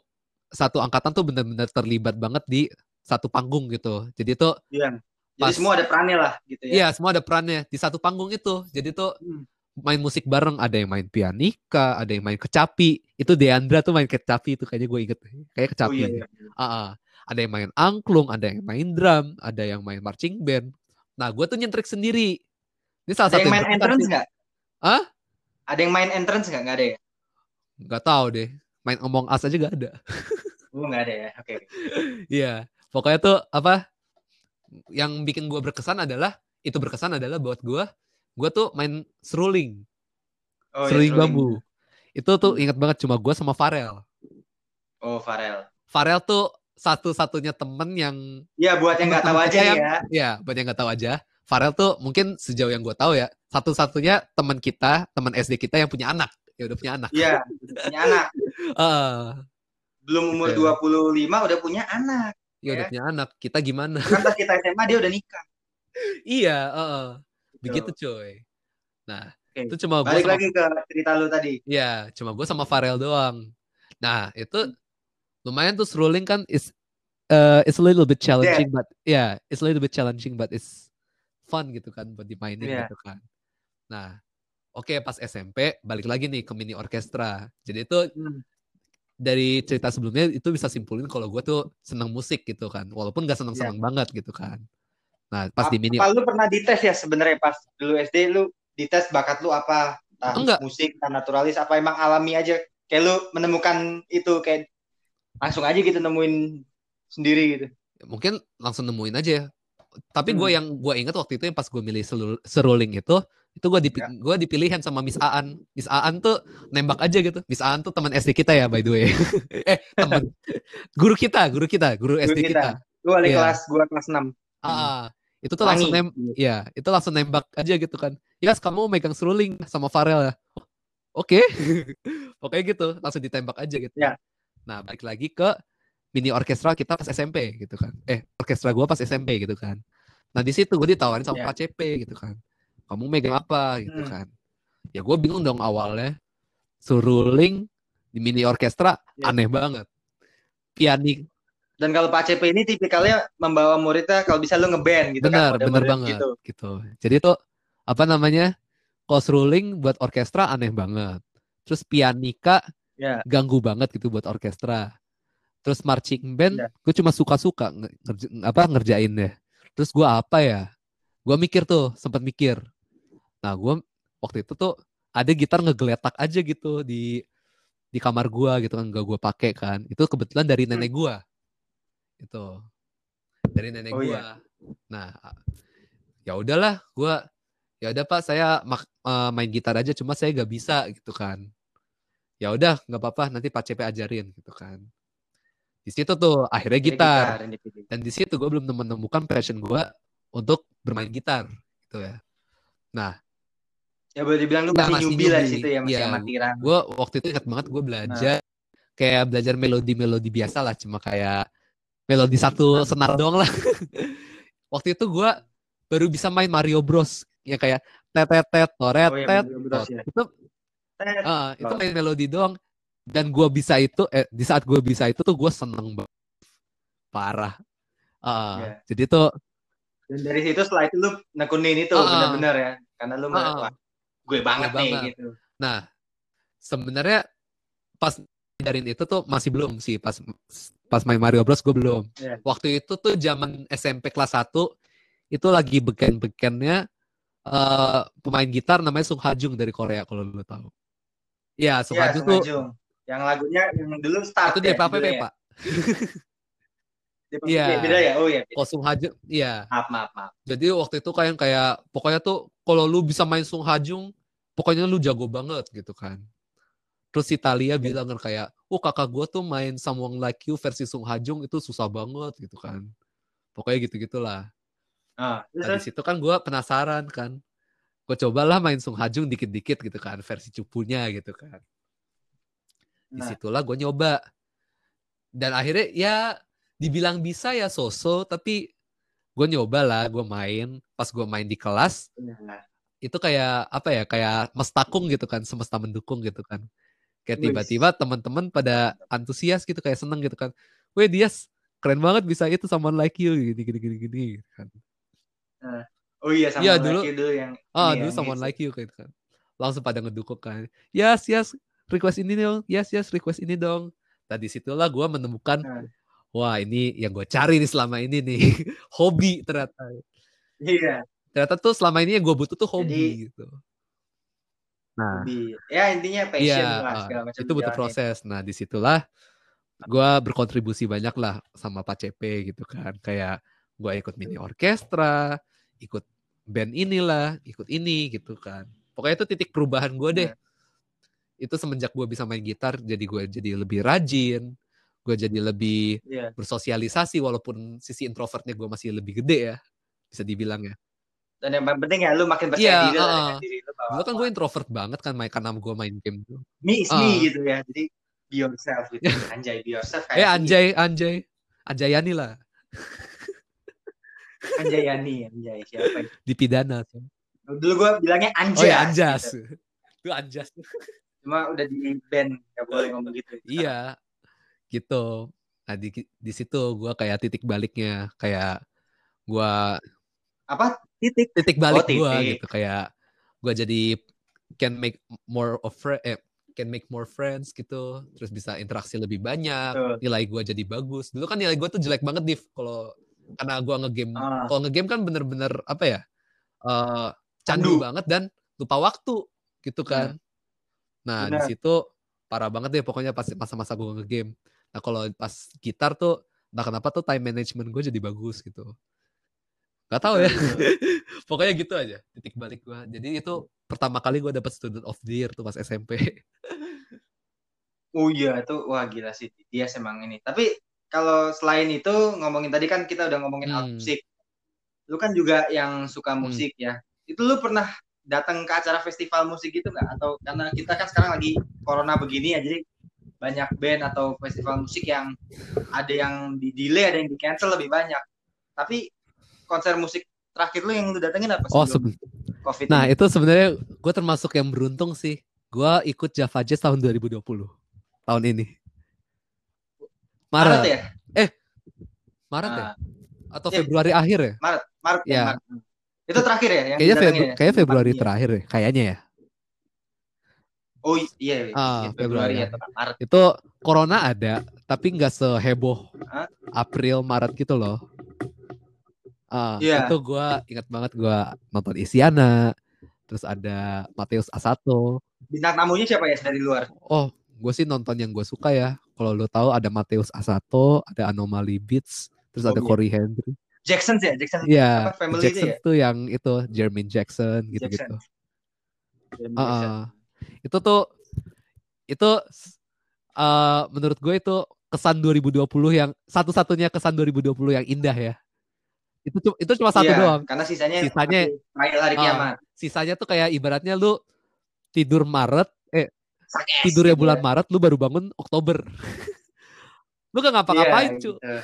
satu angkatan tuh benar-benar terlibat banget di satu panggung gitu. Jadi itu yeah. Jadi pas, semua ada perannya lah gitu ya. Iya, semua ada perannya di satu panggung itu. Jadi tuh hmm. main musik bareng ada yang main pianika ada yang main kecapi itu Deandra tuh main kecapi itu kayaknya gue inget kayak kecapi oh, iya, iya. Uh, uh. ada yang main angklung ada yang main drum ada yang main marching band nah gue tuh nyentrik sendiri ini salah ada satu yang main entrance nggak ah ada yang main entrance nggak nggak ada ya nggak tahu deh main omong as aja gak ada oh nggak ada ya? Oke okay. iya pokoknya tuh apa yang bikin gue berkesan adalah itu berkesan adalah buat gue gue tuh main seruling oh, seruling ya, bambu. Itu tuh hmm. inget banget cuma gue sama Farel. Oh Farel. Farel tuh satu-satunya temen yang ya buat yang nggak tahu aja yang, ya. ya buat yang nggak tahu aja. Farel tuh mungkin sejauh yang gue tahu ya satu-satunya teman kita teman SD kita yang punya anak. Ya udah punya anak. Iya punya anak. Uh, belum umur dua puluh lima udah punya anak ya, ya udah punya anak kita gimana kan pas kita SMA dia udah nikah iya uh, uh. begitu coy nah okay. itu cuma balik sama, lagi ke cerita lu tadi Iya, cuma gue sama Farel doang nah itu lumayan tuh ruling kan is uh, it's a little bit challenging yeah. but yeah it's a little bit challenging but it's fun gitu kan buat dimainin yeah. gitu kan nah Oke, pas SMP balik lagi nih ke mini orkestra. Jadi itu hmm. Dari cerita sebelumnya itu bisa simpulin kalau gue tuh seneng musik gitu kan, walaupun gak seneng-seneng yeah. banget gitu kan. Nah, pas apa, di mini. Apa lu pernah dites ya sebenarnya pas dulu SD lu dites bakat lu apa? Entah Enggak. musik, entah naturalis, apa emang alami aja? Kayak lu menemukan itu kayak langsung aja gitu nemuin sendiri gitu. Mungkin langsung nemuin aja. Tapi hmm. gue yang gue ingat waktu itu yang pas gue milih seruling itu itu gue dipi ya. gue dipilihin sama Miss Aan Miss Aan tuh nembak aja gitu Miss Aan tuh teman SD kita ya by the way eh teman guru kita guru kita guru, guru SD kita, kita. gue yeah. kelas gue kelas enam ah itu tuh langsung nem ya itu langsung nembak aja gitu kan ya kamu megang seruling sama Farel ya oke okay. pokoknya gitu langsung ditembak aja gitu ya. nah balik lagi ke mini orkestra kita pas SMP gitu kan eh orkestra gue pas SMP gitu kan nah di situ gue ditawarin sama ya. Pak CP gitu kan kamu megang apa gitu hmm. kan ya gue bingung dong awalnya suruling di mini orkestra ya. aneh banget pianik dan kalau Pak CP ini tipikalnya membawa muridnya kalau bisa lu ngeband gitu benar kan, benar banget gitu. gitu jadi tuh apa namanya kos ruling buat orkestra aneh banget terus pianika ya. ganggu banget gitu buat orkestra terus marching band ya. gue cuma suka-suka ngerja, apa ngerjain deh terus gue apa ya gue mikir tuh sempat mikir Nah gue waktu itu tuh ada gitar ngegeletak aja gitu di di kamar gue gitu kan gak gue pakai kan. Itu kebetulan dari nenek gue. Itu dari nenek oh, gue. Iya. Nah ya udahlah gue ya udah pak saya mak, uh, main gitar aja cuma saya gak bisa gitu kan ya udah nggak apa-apa nanti Pak CP ajarin gitu kan di situ tuh akhirnya gitar, gitar dan di situ gue belum menemukan passion gue untuk bermain gitar gitu ya nah Ya boleh dibilang lu masih, masih newbie lah situ ya, masih ya, amatiran. Gue waktu itu ingat banget gue belajar nah. kayak belajar melodi-melodi biasa lah, cuma kayak melodi satu nah. senar doang lah. waktu itu gue baru bisa main Mario Bros. Ya kayak tetetet, toret, oh, iya, ya. Itu uh, itu main melodi doang. Dan gue bisa itu, eh, di saat gue bisa itu tuh gue seneng banget. Parah. Uh, yeah. Jadi tuh dan dari situ setelah itu lu nekunin itu uh, benar-benar ya karena lu uh, gue banget gue nih banget. gitu. Nah, sebenarnya pas ngajarin itu tuh masih belum sih pas pas main Mario Bros gue belum. Yeah. Waktu itu tuh zaman SMP kelas 1 itu lagi beken-bekennya uh, pemain gitar namanya Sung Hajung dari Korea kalau lo tahu. Iya, Sung yeah, Hajung tuh Hajung. Yang lagunya yang dulu start itu ya, DPP ya, Pak. Iya. Beda ya? Oh iya. Sung Hajung, iya. Maaf, maaf, maaf. Jadi waktu itu kayak kayak pokoknya tuh kalau lu bisa main Sung Hajung, pokoknya lu jago banget gitu kan. Terus si Talia bilang kan kayak, oh kakak gue tuh main Someone Like You versi Sung Hajung itu susah banget gitu kan. Pokoknya gitu-gitulah. Ah, nah, di situ kan gue penasaran kan. Gue cobalah main Sung Hajung dikit-dikit gitu kan, versi cupunya gitu kan. Nah. Di situlah gue nyoba. Dan akhirnya ya dibilang bisa ya sosok, tapi gue nyoba lah gue main. Pas gue main di kelas nah. itu kayak apa ya kayak mestakung gitu kan semesta mendukung gitu kan. Kayak tiba-tiba teman-teman pada antusias gitu kayak seneng gitu kan. Weh dia keren banget bisa itu sama like you gini gini gini gini kan. Uh, oh iya sama ya, dulu, like you dulu yang ah dulu sama like you gitu kan. Langsung pada ngedukung kan. Yes yes request ini dong. Yes yes request ini dong. Tadi situlah gue menemukan nah. wah ini yang gue cari nih selama ini nih. Hobi ternyata. Iya. Ternyata tuh selama ini yang gue butuh tuh hobi Jadi, gitu. Nah. Hobi. ya intinya passion iya, lah segala macam itu butuh proses. Nah di situlah gue berkontribusi banyak lah sama Pak CP gitu kan. Kayak gue ikut mini orkestra ikut band inilah ikut ini gitu kan. Pokoknya itu titik perubahan gue deh. Yeah. Itu semenjak gue bisa main gitar jadi gue jadi lebih rajin gue jadi lebih yeah. bersosialisasi walaupun sisi introvertnya gue masih lebih gede ya bisa dibilang ya. Dan yang paling penting ya lu makin percaya yeah, diri, uh, diri lu dulu kan gue introvert banget kan main karena gue main game tuh. Me is uh. me gitu ya jadi be yourself gitu. Anjay be yourself kayak eh anjay anjay. Anjayani lah. Anjayani anjay siapa? Dipidana dulu gue bilangnya anjas oh ya anjas gitu. itu anjas cuma udah di band gak boleh ngomong gitu. Iya gitu. Nah di di situ gue kayak titik baliknya kayak gue apa? Titik? Titik balik oh, gue gitu kayak gue jadi can make more of eh, can make more friends gitu terus bisa interaksi lebih banyak uh. nilai gue jadi bagus. Dulu kan nilai gue tuh jelek banget div kalau karena gue ngegame. Uh. kalau ngegame kan bener-bener apa ya uh, candu. Andu. banget dan lupa waktu gitu kan nah di situ parah banget deh pokoknya pas masa-masa gue ngegame nah kalau pas gitar tuh nah kenapa tuh time management gue jadi bagus gitu Gak tau ya. Pokoknya gitu aja titik balik gue. Jadi itu pertama kali gue dapet student of the year tuh pas SMP. oh iya itu wah gila sih dia emang ini. Tapi kalau selain itu ngomongin tadi kan kita udah ngomongin hmm. musik. Lu kan juga yang suka hmm. musik hmm. ya. Itu lu pernah datang ke acara festival musik gitu nggak? Atau karena kita kan sekarang lagi corona begini ya, jadi banyak band atau festival musik yang ada yang di delay, ada yang di cancel lebih banyak. Tapi konser musik terakhir lu yang lu datengin apa sih? Oh, COVID nah ini? itu sebenarnya gue termasuk yang beruntung sih. Gue ikut Java Jazz tahun 2020 tahun ini. Maret, Maret ya? Eh, Maret ya? ah. ya? Atau ya, Februari akhir ya? Maret, Maret ya. Maret. Itu terakhir ya? Yang kayaknya, Febru ya? kayaknya Februari ya? terakhir ya, kayaknya ya. Oh iya, iya. Ah, Februari, ya, Maret. Itu corona ada, tapi nggak seheboh Hah? April Maret gitu loh. Uh, yeah. Itu gue ingat banget gue nonton Isyana, terus ada Mateus Asato. Bintang tamunya siapa ya dari luar? Oh, gue sih nonton yang gue suka ya. Kalau lo tahu ada Mateus Asato, ada Anomaly Beats, terus oh, ada iya. Corey Henry. Jackson sih ya, Jackson. Yeah, Jackson ya? tuh yang itu Jermaine Jackson gitu-gitu. Uh, uh, itu tuh itu uh, menurut gue itu kesan 2020 yang satu-satunya kesan 2020 yang indah ya itu itu cuma satu iya, doang karena sisanya sisanya hari kiamat uh, sisanya tuh kayak ibaratnya lu tidur Maret eh Sakes, tidurnya gitu bulan ya. Maret lu baru bangun Oktober lu gak ngapa-ngapain iya, cu gitu.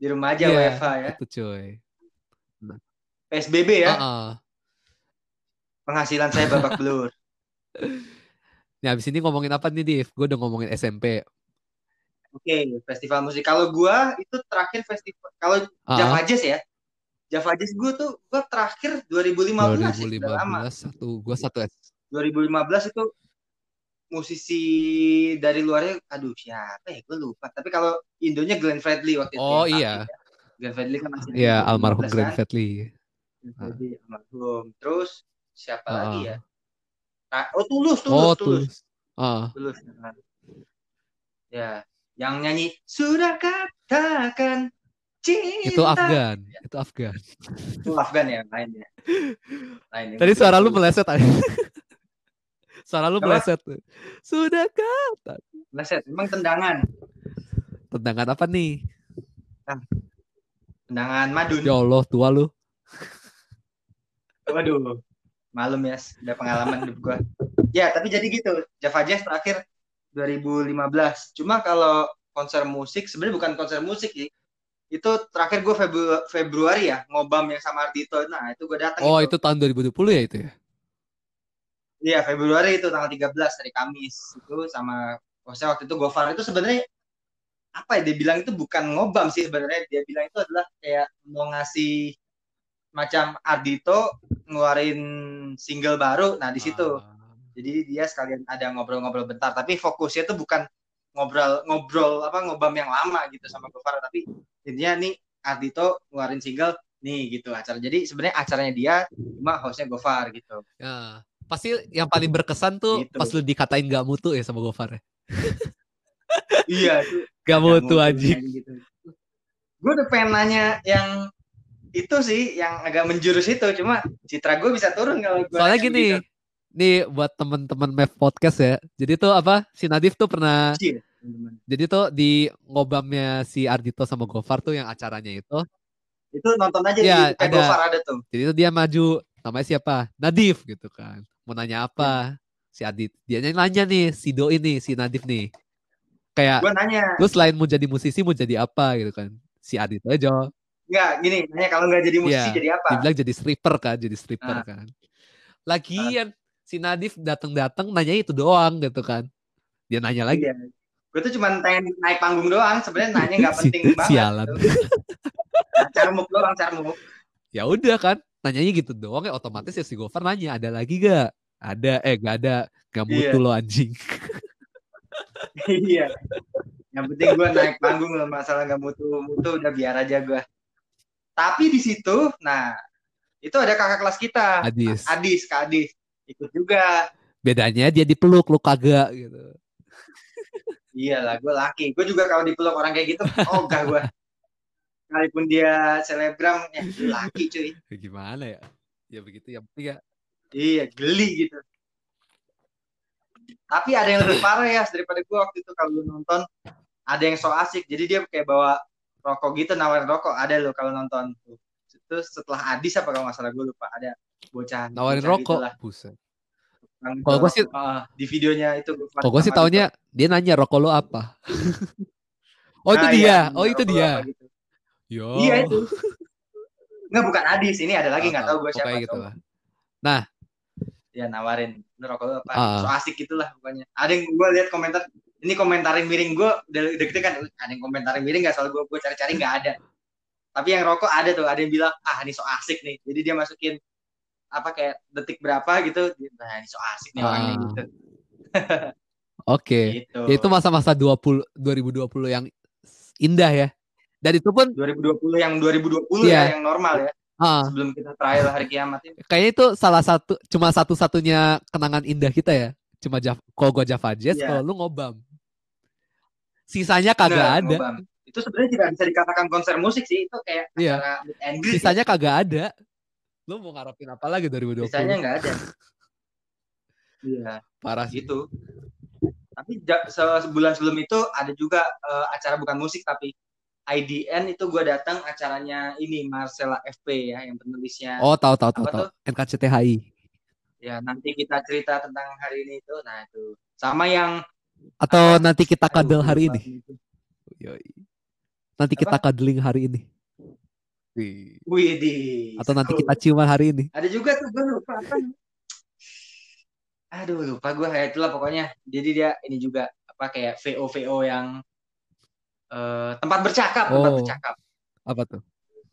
Di rumah aja yeah, WFH ya itu cuy nah. PSBB ya uh -uh. penghasilan saya babak belur Nah, abis ini ngomongin apa nih, Div? Gue udah ngomongin SMP. Oke, okay, festival musik. Kalau gua itu terakhir festival kalau uh-huh. Java Jazz ya. Java Jazz gua tuh gua terakhir 2015 2015 ya, lama. satu gua satu S. 2015 itu musisi dari luarnya aduh siapa ya? Gue lupa. Tapi kalau Indonya Glenn Fredly waktu itu oh iya. ya. Glenn Fredly kan masih iya almarhum Glenn kan? Fredly. Glenn Fredly uh. almarhum. Terus siapa lagi ya? Nah, oh tulus tulus oh, tulus. Tulus, uh. tulus nah. ya yang nyanyi sudah katakan cinta. Itu Afgan itu Afgan. Itu Afgan ya lainnya lainnya tadi suara lu meleset aja suara lu meleset sudah kata meleset emang tendangan tendangan apa nih ah, tendangan madun ya Allah tua lu waduh malum ya udah pengalaman hidup gua ya tapi jadi gitu Java Jazz terakhir 2015. Cuma kalau konser musik sebenarnya bukan konser musik sih. Itu terakhir gue Febru Februari ya ngobam yang sama Ardito. Nah itu gue datang. Oh itu. itu tahun 2020 ya itu ya? Iya Februari itu tanggal 13 hari Kamis. Itu sama maksudnya waktu itu Gofar. Itu sebenarnya apa ya dia bilang itu bukan ngobam sih sebenarnya. Dia bilang itu adalah kayak mau ngasih macam Ardito ngeluarin single baru. Nah di situ. Ah. jadi dia sekalian ada ngobrol-ngobrol bentar. Tapi fokusnya tuh bukan ngobrol ngobrol apa ngobam yang lama gitu sama Gofar. Tapi intinya nih Ardito ngeluarin single nih gitu acara. Jadi sebenarnya acaranya dia cuma hostnya Gofar gitu. Ya pasti yang paling berkesan tuh gitu. pas lu dikatain gak mutu ya sama Gofar ya iya gak mutu aja gitu. gue udah pengen nanya yang itu sih yang agak menjurus itu cuma citra gue bisa turun kalau gue soalnya gini gitu. nih buat temen-temen Mev podcast ya jadi tuh apa si Nadif tuh pernah Cih, jadi tuh di ngobamnya si Ardito sama Gofar tuh yang acaranya itu itu nonton aja ya, di ada, Gofar ada tuh. Jadi itu dia maju namanya siapa? Nadif gitu kan. Mau nanya apa? Ya. Si Adit. Dia nanya nih si Do ini, si Nadif nih. Kayak gua nanya. Lu selain mau jadi musisi mau jadi apa gitu kan? Si Adit aja. Enggak, gini, nanya kalau nggak jadi musisi ya, jadi apa? Dia bilang jadi stripper kan, jadi stripper nah. kan. Lagian nah. si Nadif datang-datang nanya itu doang gitu kan. Dia nanya lagi. Iya. Gue tuh cuma pengen naik panggung doang, sebenarnya nanya nggak penting banget. Sialan. Gitu. carmuk doang carmuk ya udah kan nanyanya gitu doang ya otomatis ya si Gofar nanya ada lagi gak ada. Eh gak ada. Gak mutu iya. lo anjing. Iya. Yang penting gue naik panggung loh masalah gak mutu mutu udah biar aja gue tapi di situ nah itu ada kakak kelas kita. Adis. Adis Kak Adis. Ikut juga. Bedanya dia dipeluk lu kagak gitu. Iyalah gue laki. Gue juga kalau dipeluk orang kayak gitu oh gak gue sekalipun dia selebgram ya laki cuy. Gimana ya? Ya begitu ya penting ya. Iya geli gitu. Tapi ada yang lebih parah ya daripada gue waktu itu kalau nonton. Ada yang so asik jadi dia kayak bawa rokok gitu nawarin rokok. Ada lo kalau nonton. Itu setelah Adis apa kalau nggak salah gue lupa. Ada bocah nawarin bocah rokok gitulah. buset kalau gue sih uh, di videonya itu kalau gue sih taunya dia nanya rokok lo apa. Oh nah, itu dia. iya, oh itu dia. gitu. Yo. Iya itu. Enggak bukan Adis, ini ada lagi nggak tahu gue siapa. Gitu lah. Nah, ya nawarin lu rokok apa uh. so asik gitulah pokoknya ada yang gue lihat komentar ini komentarin miring gue udah deket kan ada yang komentarin miring nggak soal gue gue cari-cari nggak ada tapi yang rokok ada tuh ada yang bilang ah ini so asik nih jadi dia masukin apa kayak detik berapa gitu nah ini so asik nih uh. orangnya gitu Oke, okay. gitu. Ya, itu masa-masa 20 2020 yang indah ya. Dan itu pun 2020 yang 2020 yeah. ya yang normal ya. Uh. Sebelum kita trial hari kiamat ini. Kayaknya itu salah satu cuma satu-satunya kenangan indah kita ya. Cuma Java, kalau gua Java Jazz, yeah. kalau lu ngobam. Sisanya kagak nah, ada. Ngobam. Itu sebenarnya tidak bisa dikatakan konser musik sih, itu kayak yeah. acara Sisanya ya. kagak ada. Lu mau ngarepin apa lagi 2020? Sisanya nggak ada. Iya. Parah sih. Gitu. Tapi sebulan sebelum itu ada juga uh, acara bukan musik tapi IDN itu gue datang acaranya ini Marcella FP ya yang penulisnya. Oh tahu tahu tahu tahu. NKCTHI. Ya nanti kita cerita tentang hari ini itu. Nah itu sama yang atau nanti kita kadel hari ini. Yoi. Nanti apa? kita kadeling hari ini. Wih, di. Atau nanti kita ciuman hari ini. Ada juga tuh gue lupa apa. Aduh lupa gue ya itulah pokoknya. Jadi dia ini juga apa kayak VO VO yang uh, tempat bercakap, oh. tempat bercakap. Apa tuh?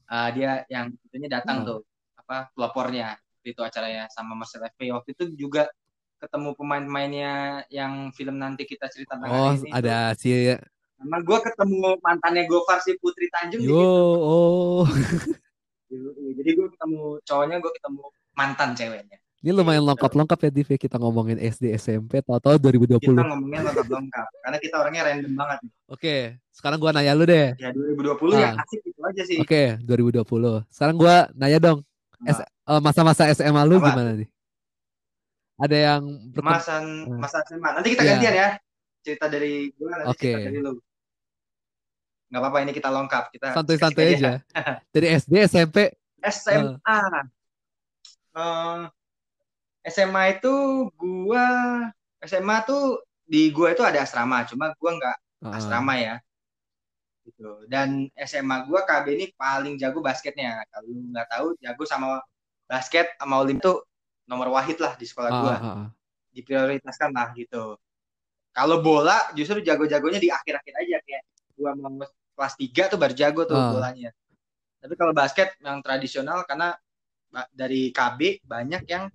Uh, dia yang tentunya datang hmm. tuh apa pelopornya itu acaranya sama Mas FP waktu itu juga ketemu pemain-pemainnya yang film nanti kita cerita tentang oh, ini. ada si Emang gue ketemu mantannya Gofar si Putri Tanjung Yo, gitu. oh. Jadi gue ketemu cowoknya, gue ketemu mantan ceweknya. Ini lumayan lengkap-lengkap ya Div ya kita ngomongin SD SMP tahu-tahu 2020. Kita ngomongin lengkap-lengkap karena kita orangnya random banget. Oke, sekarang gua nanya lu deh. Ya 2020 ya asik itu aja sih. Oke, 2020. Sekarang gua nanya dong. Uh, masa-masa SMA lu Apa? gimana nih? Ada yang masa masa SMA. Nanti kita yeah. gantian ya. Cerita dari gua nanti okay. cerita dari lu. Gak apa-apa ini kita lengkap. Kita santai-santai aja. dari SD, SMP, SMA. Uh, uh, SMA itu gua SMA tuh di gua itu ada asrama, cuma gua nggak uh. asrama ya. Gitu. Dan SMA gua KB ini paling jago basketnya. Kalau nggak tahu, jago sama basket sama Olim tuh nomor wahid lah di sekolah gua. Uh, uh. Diprioritaskan lah gitu. Kalau bola justru jago-jagonya di akhir-akhir aja kayak gua mau kelas 3 tuh baru jago tuh uh. bolanya. Tapi kalau basket yang tradisional karena dari KB banyak yang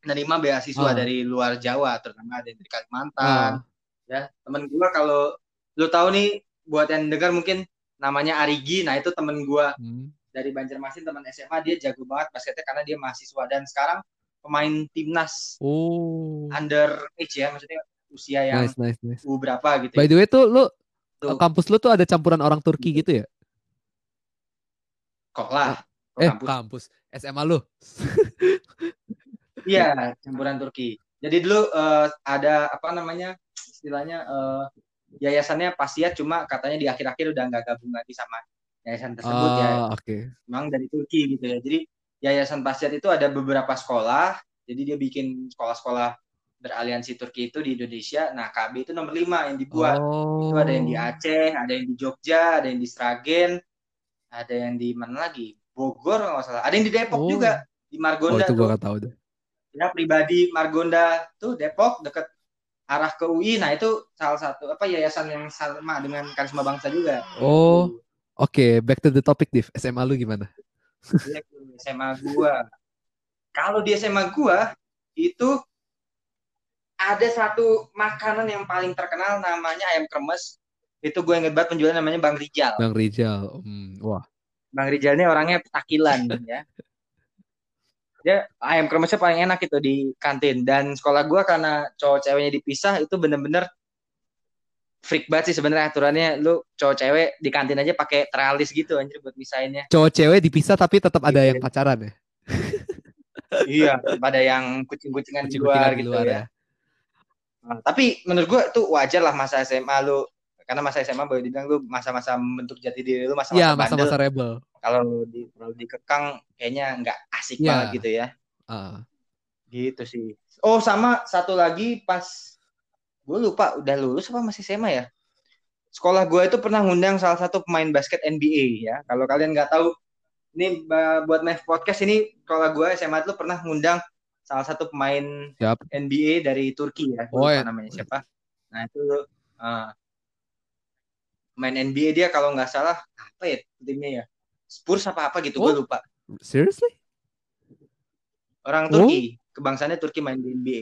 menerima beasiswa oh. dari luar Jawa terutama dari Kalimantan. Oh. Ya, temen gue kalau lu tahu nih buat yang dengar mungkin namanya Arigi. Nah, itu temen gue hmm. dari Banjarmasin teman SMA dia jago banget basketnya karena dia mahasiswa dan sekarang pemain timnas oh. under age ya maksudnya usia yang nice, nice, nice. U berapa gitu. By the way tuh lu tuh. kampus lu tuh ada campuran orang Turki gitu ya? Kok lah. Eh kampus. kampus SMA lu. Iya, campuran Turki. Jadi dulu uh, ada apa namanya istilahnya uh, yayasannya Pasiat cuma katanya di akhir-akhir udah nggak gabung lagi sama yayasan tersebut oh, ya. Ah, oke. Okay. Memang dari Turki gitu ya. Jadi yayasan Pasiat itu ada beberapa sekolah. Jadi dia bikin sekolah-sekolah beraliansi Turki itu di Indonesia. Nah, KB itu nomor lima yang dibuat. Oh. Itu ada yang di Aceh, ada yang di Jogja, ada yang di Sragen, ada yang di mana lagi? Bogor kalau nggak salah. Ada yang di Depok oh. juga, di Margonda. Oh, itu gua tahu deh. Ya, pribadi Margonda tuh Depok deket arah ke UI. Nah, itu salah satu apa yayasan yang sama dengan Karisma Bangsa juga. Oh. Oke, okay, back to the topic, Div. SMA lu gimana? SMA gua. Kalau di SMA gua itu ada satu makanan yang paling terkenal namanya ayam kremes. Itu gue inget banget penjualnya namanya Bang Rijal. Bang Rijal. Hmm, wah. Bang Rijal ini orangnya petakilan ya. Dia ayam kremesnya paling enak itu di kantin dan sekolah gue karena cowok ceweknya dipisah itu bener-bener freak banget sih sebenarnya aturannya lu cowok cewek di kantin aja pakai tralis gitu anjir buat misainnya. Cowok cewek dipisah tapi tetap ada yang pacaran ya. iya, pada yang kucing-kucingan di luar, gitu luar, ya. ya. Nah, tapi menurut gua tuh wajar lah masa SMA lu karena masa SMA boleh dibilang lu masa-masa membentuk jati diri lu masa-masa ya, masa-masa rebel. Kalau di kalau dikekang kayaknya nggak asik ya. banget gitu ya. Uh. Gitu sih. Oh sama satu lagi pas gue lupa udah lulus apa masih SMA ya. Sekolah gue itu pernah ngundang salah satu pemain basket NBA ya. Kalau kalian nggak tahu, ini buat main podcast ini sekolah gue SMA itu pernah ngundang salah satu pemain Siap. NBA dari Turki ya. Oh, ya. namanya siapa? Nah itu uh, main NBA dia kalau nggak salah apa ya timnya ya? Spurs apa apa gitu oh? gue lupa. Seriously? Orang Turki, oh? kebangsaannya Turki main di NBA.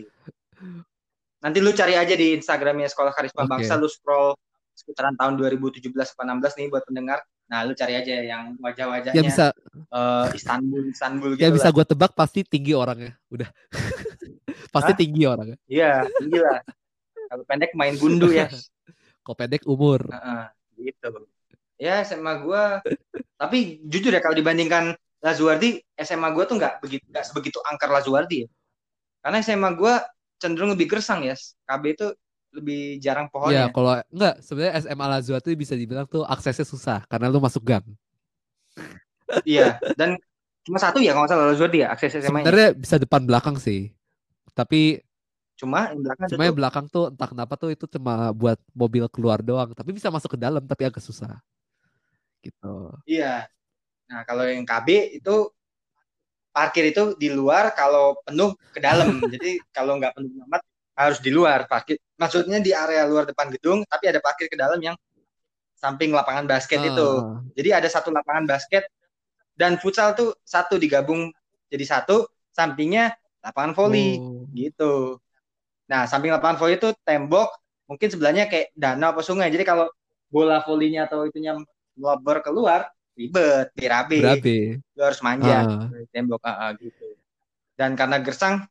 Nanti lu cari aja di Instagramnya Sekolah Karisma okay. Bangsa, lu scroll sekitaran tahun 2017 atau 16 nih buat pendengar. Nah, lu cari aja yang wajah-wajahnya. Yang bisa uh, Istanbul, Istanbul gitu. Yang bisa gue tebak pasti tinggi orangnya. Udah. pasti Hah? tinggi orangnya. Iya, tinggi lah. Kalau pendek main gundu ya. Kalau pendek umur. Uh -uh, gitu. Ya SMA gue. Tapi jujur ya kalau dibandingkan Lazuardi, SMA gue tuh nggak begitu nggak sebegitu angker Lazuardi ya. Karena SMA gue cenderung lebih gersang ya. KB itu lebih jarang pohonnya. Iya, kalau enggak sebenarnya SMA itu bisa dibilang tuh aksesnya susah karena lu masuk gang. iya, dan cuma satu ya kalau nggak salah Lazio dia akses SMA. Sebenarnya bisa depan belakang sih. Tapi cuma yang belakang cuma yang belakang tuh entah kenapa tuh itu cuma buat mobil keluar doang, tapi bisa masuk ke dalam tapi agak susah. Gitu. Iya. Nah, kalau yang KB itu parkir itu di luar kalau penuh ke dalam. Jadi kalau nggak penuh amat harus di luar parkir. Maksudnya di area luar depan gedung, tapi ada parkir ke dalam yang samping lapangan basket uh. itu. Ah. Jadi ada satu lapangan basket dan futsal tuh satu digabung jadi satu, sampingnya lapangan volley oh. gitu. Nah, samping lapangan volley itu tembok, mungkin sebelahnya kayak danau apa sungai. Jadi kalau bola volleynya atau itunya melobor keluar, ribet, berabe. Berabe. Lu harus manja uh. tembok uh, gitu. Dan karena gersang,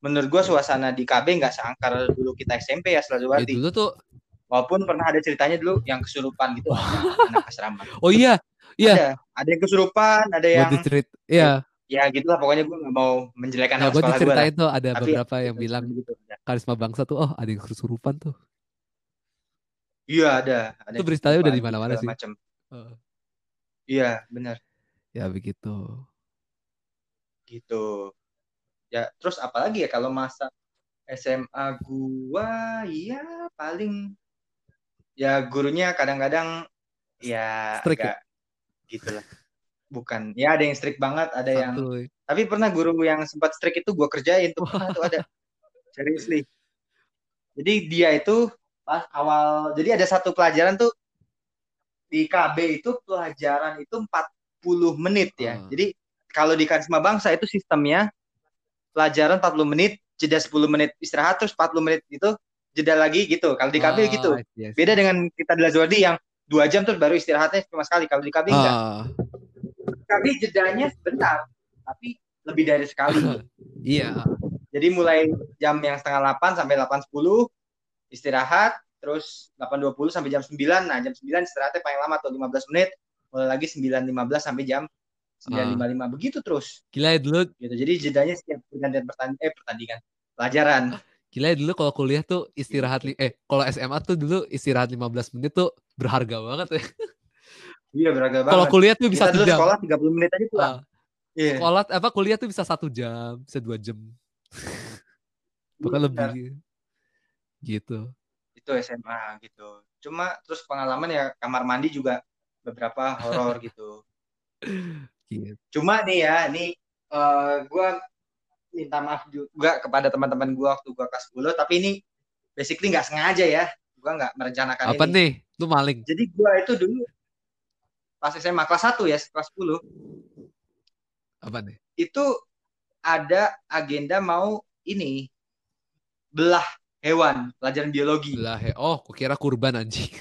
menurut gue suasana di KB nggak seangkar dulu kita SMP ya selalu ya, dulu tuh walaupun pernah ada ceritanya dulu yang kesurupan gitu anak asrama oh iya iya ada, ada yang kesurupan ada yang iya ya gitulah. Pokoknya gue nggak mau menjelekan ya, gue diceritain tuh ada Tapi, beberapa yang bilang gitu, ya. karisma bangsa tuh oh ada yang kesurupan tuh. Iya ada, ada itu beritanya udah di mana-mana sih. macam uh. iya benar. Ya begitu. Gitu. Ya terus apalagi ya? Kalau masa SMA gua ya paling ya gurunya kadang-kadang ya strict agak ya? gitu lah bukan ya ada yang strict banget ada yang tapi pernah guru yang sempat strict itu gua kerjain tuh pernah tuh ada seriously jadi dia itu pas awal jadi ada satu pelajaran tuh di KB itu pelajaran itu 40 menit ya. Uh. Jadi kalau di Karisma Bangsa itu sistemnya pelajaran 40 menit, jeda 10 menit istirahat terus 40 menit itu jeda lagi gitu. Kalau di KB oh, gitu. Yes. Beda dengan kita di Lazwardi yang dua jam terus baru istirahatnya cuma sekali. Kalau di KB oh. enggak. KB jedanya sebentar, tapi lebih dari sekali. iya. Jadi mulai jam yang setengah 8 sampai 8.10 istirahat, terus 8.20 sampai jam 9. Nah, jam 9 istirahatnya paling lama tuh 15 menit. Mulai lagi 9.15 sampai jam 9.55 uh. begitu terus. Gila ya dulu. Gitu. Jadi jedanya setiap pergantian pertandingan eh pertandingan pelajaran. Gila ya dulu kalau kuliah tuh istirahat eh kalau SMA tuh dulu istirahat 15 menit tuh berharga banget ya. Iya berharga banget. Kalau kuliah tuh bisa Kita dulu sekolah 30 menit aja pulang. Uh. Yeah. Sekolah apa kuliah tuh bisa satu jam, bisa dua jam. Bahkan lebih gitu. Itu SMA gitu. Cuma terus pengalaman ya kamar mandi juga beberapa horor gitu. gitu. Cuma nih ya, nih uh, gue minta maaf juga kepada teman-teman gue waktu gue kelas 10, tapi ini basically nggak sengaja ya. Gue nggak merencanakan Apa ini. nih? Lu maling? Jadi gue itu dulu pas SMA kelas 1 ya, kelas 10 apa nih? Itu ada agenda mau ini belah hewan pelajaran biologi. Belah he oh, kukira kurban anjing.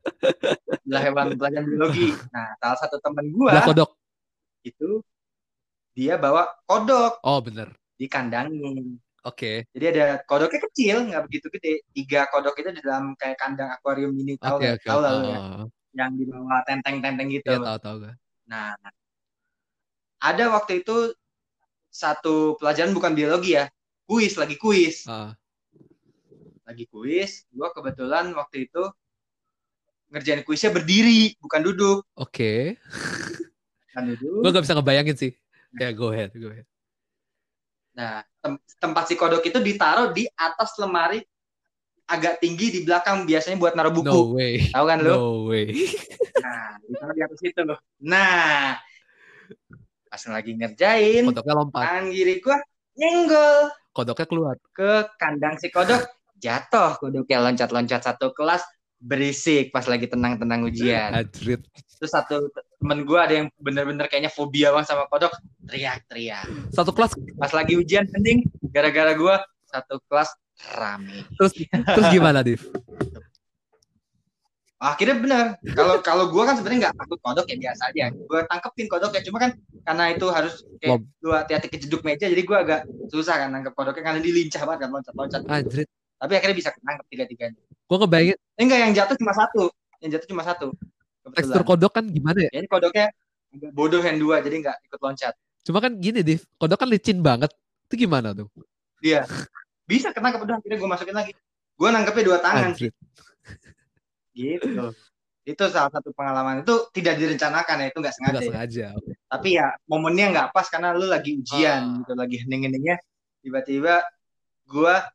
belah hewan pelajaran biologi. Nah, salah satu temen gua belah kodok. Itu dia bawa kodok. Oh, bener. Dikandangin. Oke. Okay. Jadi ada kodoknya kecil, nggak begitu gede. Tiga kodok itu di dalam kayak kandang akuarium ini, tahu okay, okay. tahu lah ya. Yang di bawah tenteng-tenteng gitu. Iya, tahu tahu Nah, ada waktu itu satu pelajaran bukan biologi ya, kuis lagi kuis. Uh. Lagi kuis, gua kebetulan waktu itu ngerjain kuisnya berdiri, bukan duduk. Oke. Okay. Duduk. Gua gak bisa ngebayangin sih. Ya, go ahead, go ahead. Nah, tem tempat si kodok itu ditaruh di atas lemari agak tinggi di belakang biasanya buat naruh buku. No way. Tahu kan lo? No way. Nah, ditaruh di atas itu loh. Nah, pas lagi ngerjain kodoknya lompat tangan kiri gua nyenggol kodoknya keluar ke kandang si kodok jatuh kodoknya loncat-loncat satu kelas berisik pas lagi tenang-tenang ujian Adrit. terus satu temen gue ada yang bener-bener kayaknya fobia banget sama kodok teriak-teriak satu kelas pas lagi ujian penting gara-gara gue satu kelas rame. Terus terus gimana Div? Akhirnya benar. Kalau kalau gue kan sebenarnya nggak takut kodok ya biasa aja. Gue tangkepin kodok ya. Cuma kan karena itu harus kayak gue hati-hati kejeduk meja jadi gue agak susah kan nangkep kodoknya karena dilincah banget kan loncat-loncat. Anjrit. tapi akhirnya bisa nangkep tiga-tiganya. Gue kebayangin eh, enggak yang jatuh cuma satu. Yang jatuh cuma satu. Kebetulan. tekstur kodok kan gimana ya, ini kodoknya agak bodoh yang dua jadi nggak ikut loncat. Cuma kan gini deh kodok kan licin banget. Itu gimana tuh? Iya bisa kena kebetulan akhirnya gue masukin lagi gue nangkepnya dua tangan Anjrit gitu itu salah satu pengalaman itu tidak direncanakan ya itu nggak sengaja, ya. sengaja. tapi ya momennya nggak pas karena lu lagi ujian ah. gitu lagi hening-heningnya tiba-tiba gua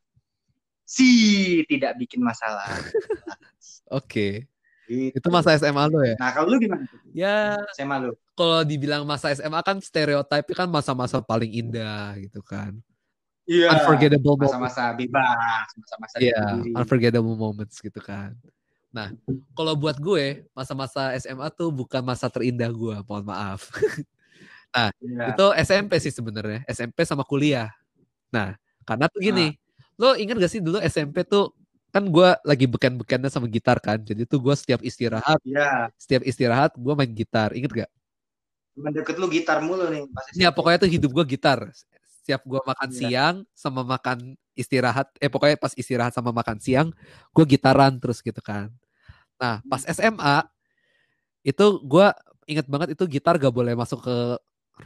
sih tidak bikin masalah oke okay. Gitu. Itu masa SMA lo ya? Nah, kalau lu gimana? Ya, SMA lu. Kalau dibilang masa SMA kan stereotipnya kan masa-masa paling indah gitu kan. Iya. Yeah. Unforgettable masa-masa bebas, masa-masa Iya, yeah, unforgettable moments gitu kan. Nah, kalau buat gue, masa-masa SMA tuh bukan masa terindah gue, mohon maaf. nah, ya. itu SMP sih sebenarnya, SMP sama kuliah. Nah, karena tuh gini, nah. lo inget gak sih dulu SMP tuh kan gue lagi beken-bekennya sama gitar kan, jadi tuh gue setiap istirahat, ya. setiap istirahat gue main gitar, inget gak? Deket lu gitar mulu nih. Ya pokoknya tuh hidup gue gitar. Setiap gue makan ya. siang sama makan istirahat, eh pokoknya pas istirahat sama makan siang, gue gitaran terus gitu kan. Nah, pas SMA itu gue inget banget itu gitar gak boleh masuk ke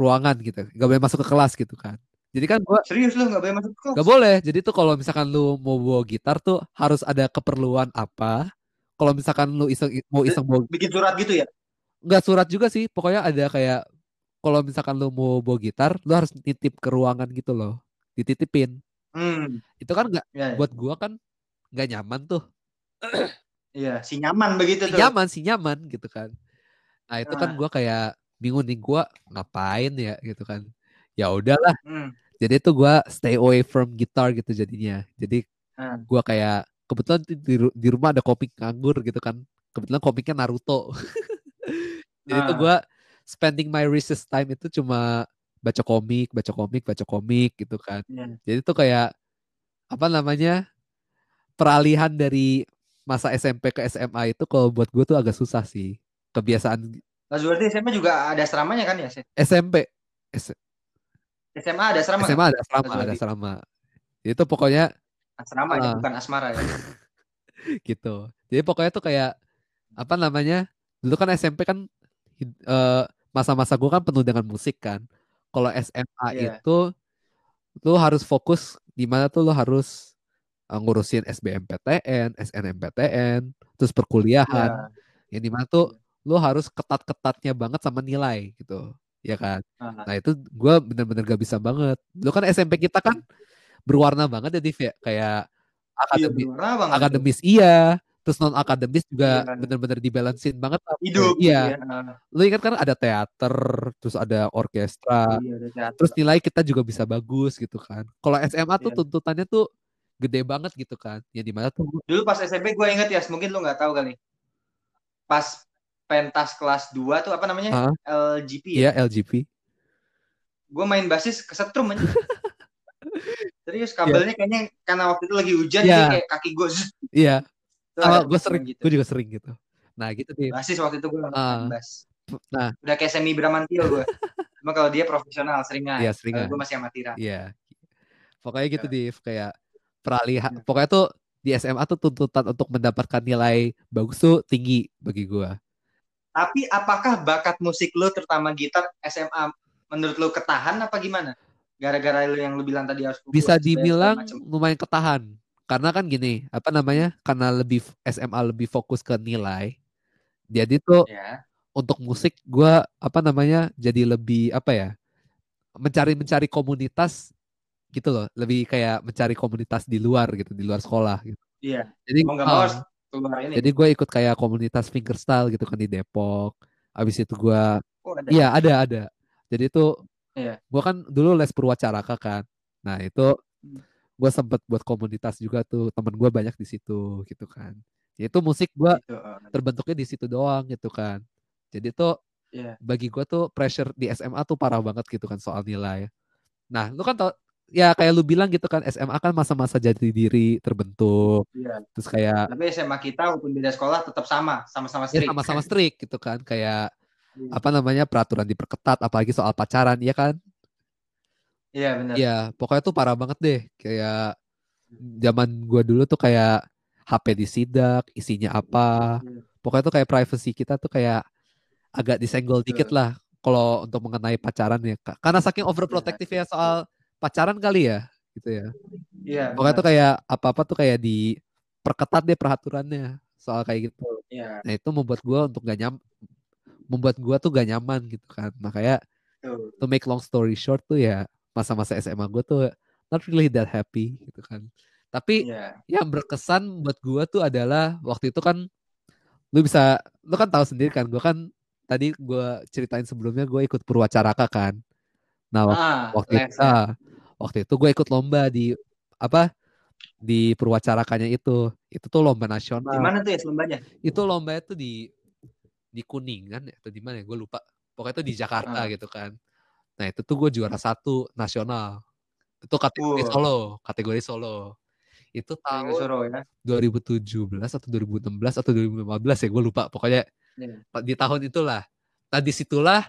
ruangan gitu, gak boleh masuk ke kelas gitu kan. Jadi kan gue serius lu gak boleh masuk ke kelas? Gak boleh. Jadi tuh kalau misalkan lu mau bawa gitar tuh harus ada keperluan apa. Kalau misalkan lu iseng mau iseng bawa bikin surat gitu ya? Gak surat juga sih. Pokoknya ada kayak kalau misalkan lu mau bawa gitar, lu harus nitip ke ruangan gitu loh, dititipin. Hmm. Itu kan nggak ya, ya. buat gua kan nggak nyaman tuh. Iya, si nyaman begitu si tuh. Nyaman, si nyaman gitu kan. Nah, itu kan nah. kan gue kayak bingung nih gue ngapain ya gitu kan. Ya udahlah. Hmm. Jadi itu gue stay away from guitar gitu jadinya. Jadi hmm. gue kayak kebetulan di, di rumah ada komik nganggur gitu kan. Kebetulan komiknya Naruto. Jadi itu nah. Spending my recess time itu cuma baca komik, baca komik, baca komik gitu kan. Yeah. Jadi tuh kayak apa namanya peralihan dari masa SMP ke SMA itu kalau buat gue tuh agak susah sih kebiasaan. Mas berarti SMA juga ada asramanya kan ya? SMP. S SMA ada asrama. SMA ada asrama, ada asrama. Itu pokoknya asrama uh, ya, bukan asmara ya. gitu. Jadi pokoknya tuh kayak apa namanya? Dulu kan SMP kan uh, masa-masa gue kan penuh dengan musik kan. Kalau SMA yeah. itu lu harus fokus di mana tuh lu harus uh, ngurusin SBMPTN, SNMPTN, terus perkuliahan. Yeah. Yang di mana tuh lu harus ketat-ketatnya banget sama nilai gitu, ya kan? Uh-huh. Nah itu gue bener-bener gak bisa banget. Lu kan SMP kita kan berwarna banget ya Div ya, kayak akademis, iya, akademis iya, terus non akademis juga iya. bener-bener dibalansin banget hidup iya ya. lu ingat kan ada teater terus ada orkestra iya, ada terus nilai kita juga bisa bagus gitu kan kalau SMA tuh iya. tuntutannya tuh gede banget gitu kan ya di mana tuh dulu pas SMP gue inget ya mungkin lu nggak tahu kali pas pentas kelas 2 tuh apa namanya uh, LGP ya iya, LGP gue main basis kesetrum aja Serius kabelnya yeah. kayaknya karena waktu itu lagi hujan yeah. jadi kayak kaki gue. Iya. Sama gue sering gitu. Gue juga sering gitu. Nah gitu sih. Basis waktu itu gue uh, bas. Nah. Udah kayak semi Bramantio gue. Cuma kalau dia profesional seringan. Iya seringan. Gue masih amatiran. Iya. Pokoknya gitu ya. Div. Kayak peralihan. Ya. Pokoknya tuh di SMA tuh tuntutan untuk mendapatkan nilai bagus tuh tinggi bagi gue. Tapi apakah bakat musik lo terutama gitar SMA menurut lo ketahan apa gimana? Gara-gara lo yang lo bilang tadi harus bisa dibilang lumayan ketahan karena kan gini apa namanya karena lebih SMA lebih fokus ke nilai jadi tuh yeah. untuk musik gue apa namanya jadi lebih apa ya mencari mencari komunitas gitu loh lebih kayak mencari komunitas di luar gitu di luar sekolah gitu iya yeah. jadi mau gak mau keluar ini jadi gue ikut kayak komunitas fingerstyle gitu kan di Depok abis itu gue oh, iya ada ada jadi itu yeah. gue kan dulu les purwacaraka kan nah itu hmm gue sempet buat komunitas juga tuh temen gue banyak di situ gitu kan ya itu musik gue gitu, oh. terbentuknya di situ doang gitu kan jadi tuh yeah. bagi gue tuh pressure di SMA tuh parah banget gitu kan soal nilai nah lu kan tau ya kayak lu bilang gitu kan SMA kan masa-masa jati diri terbentuk yeah. terus kayak tapi SMA kita walaupun beda sekolah tetap sama sama-sama ya, strict ya, sama-sama strict gitu kan kayak yeah. apa namanya peraturan diperketat apalagi soal pacaran ya kan Iya benar. Iya, pokoknya tuh parah banget deh. Kayak zaman gua dulu tuh kayak HP disidak, isinya apa. Iya. Pokoknya tuh kayak privacy kita tuh kayak agak disenggol dikit lah kalau untuk mengenai pacaran ya. Karena saking overprotective ya soal pacaran kali ya, gitu ya. Iya. Pokoknya tuh kayak apa-apa tuh kayak di perketat deh peraturannya soal kayak gitu. Iya. Nah itu membuat gua untuk gak nyam membuat gua tuh gak nyaman gitu kan. Makanya to make long story short tuh ya masa-masa SMA gue tuh not really that happy gitu kan. Tapi yeah. yang berkesan buat gue tuh adalah waktu itu kan lu bisa lu kan tahu sendiri kan gue kan tadi gue ceritain sebelumnya gue ikut Purwacaraka kan. Nah ah, waktu itu ah, waktu itu gue ikut lomba di apa di Purwacarakanya itu itu tuh lomba nasional. Di mana tuh ya lombanya? Itu lomba itu di di Kuningan ya atau di mana ya gue lupa. Pokoknya itu di Jakarta ah. gitu kan. Nah itu tuh gue juara satu nasional. Itu kategori uh. solo, kategori solo. Itu tahun Solo, ya? 2017 atau 2016 atau 2015 ya gue lupa. Pokoknya yeah. di tahun itulah. Nah di situlah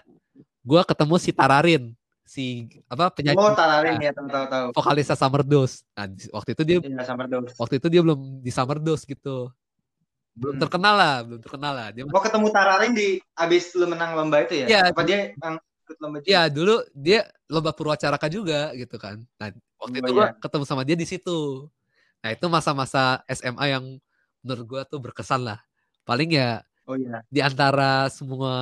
gue ketemu si Tararin si apa penyanyi oh Tararin ya tahu tahu tahu vokalisnya Summer Dose nah waktu itu dia ya, waktu itu dia belum di Summer Dose gitu belum hmm. terkenal lah belum terkenal lah dia mau ketemu Tararin di abis lu menang lomba itu ya, ya apa dia ikut lomba juga. Iya, dulu dia lomba Purwacaraka juga gitu kan. Nah, waktu oh, itu iya. ketemu sama dia di situ. Nah, itu masa-masa SMA yang menurut gua tuh berkesan lah. Paling ya Oh iya. Di antara semua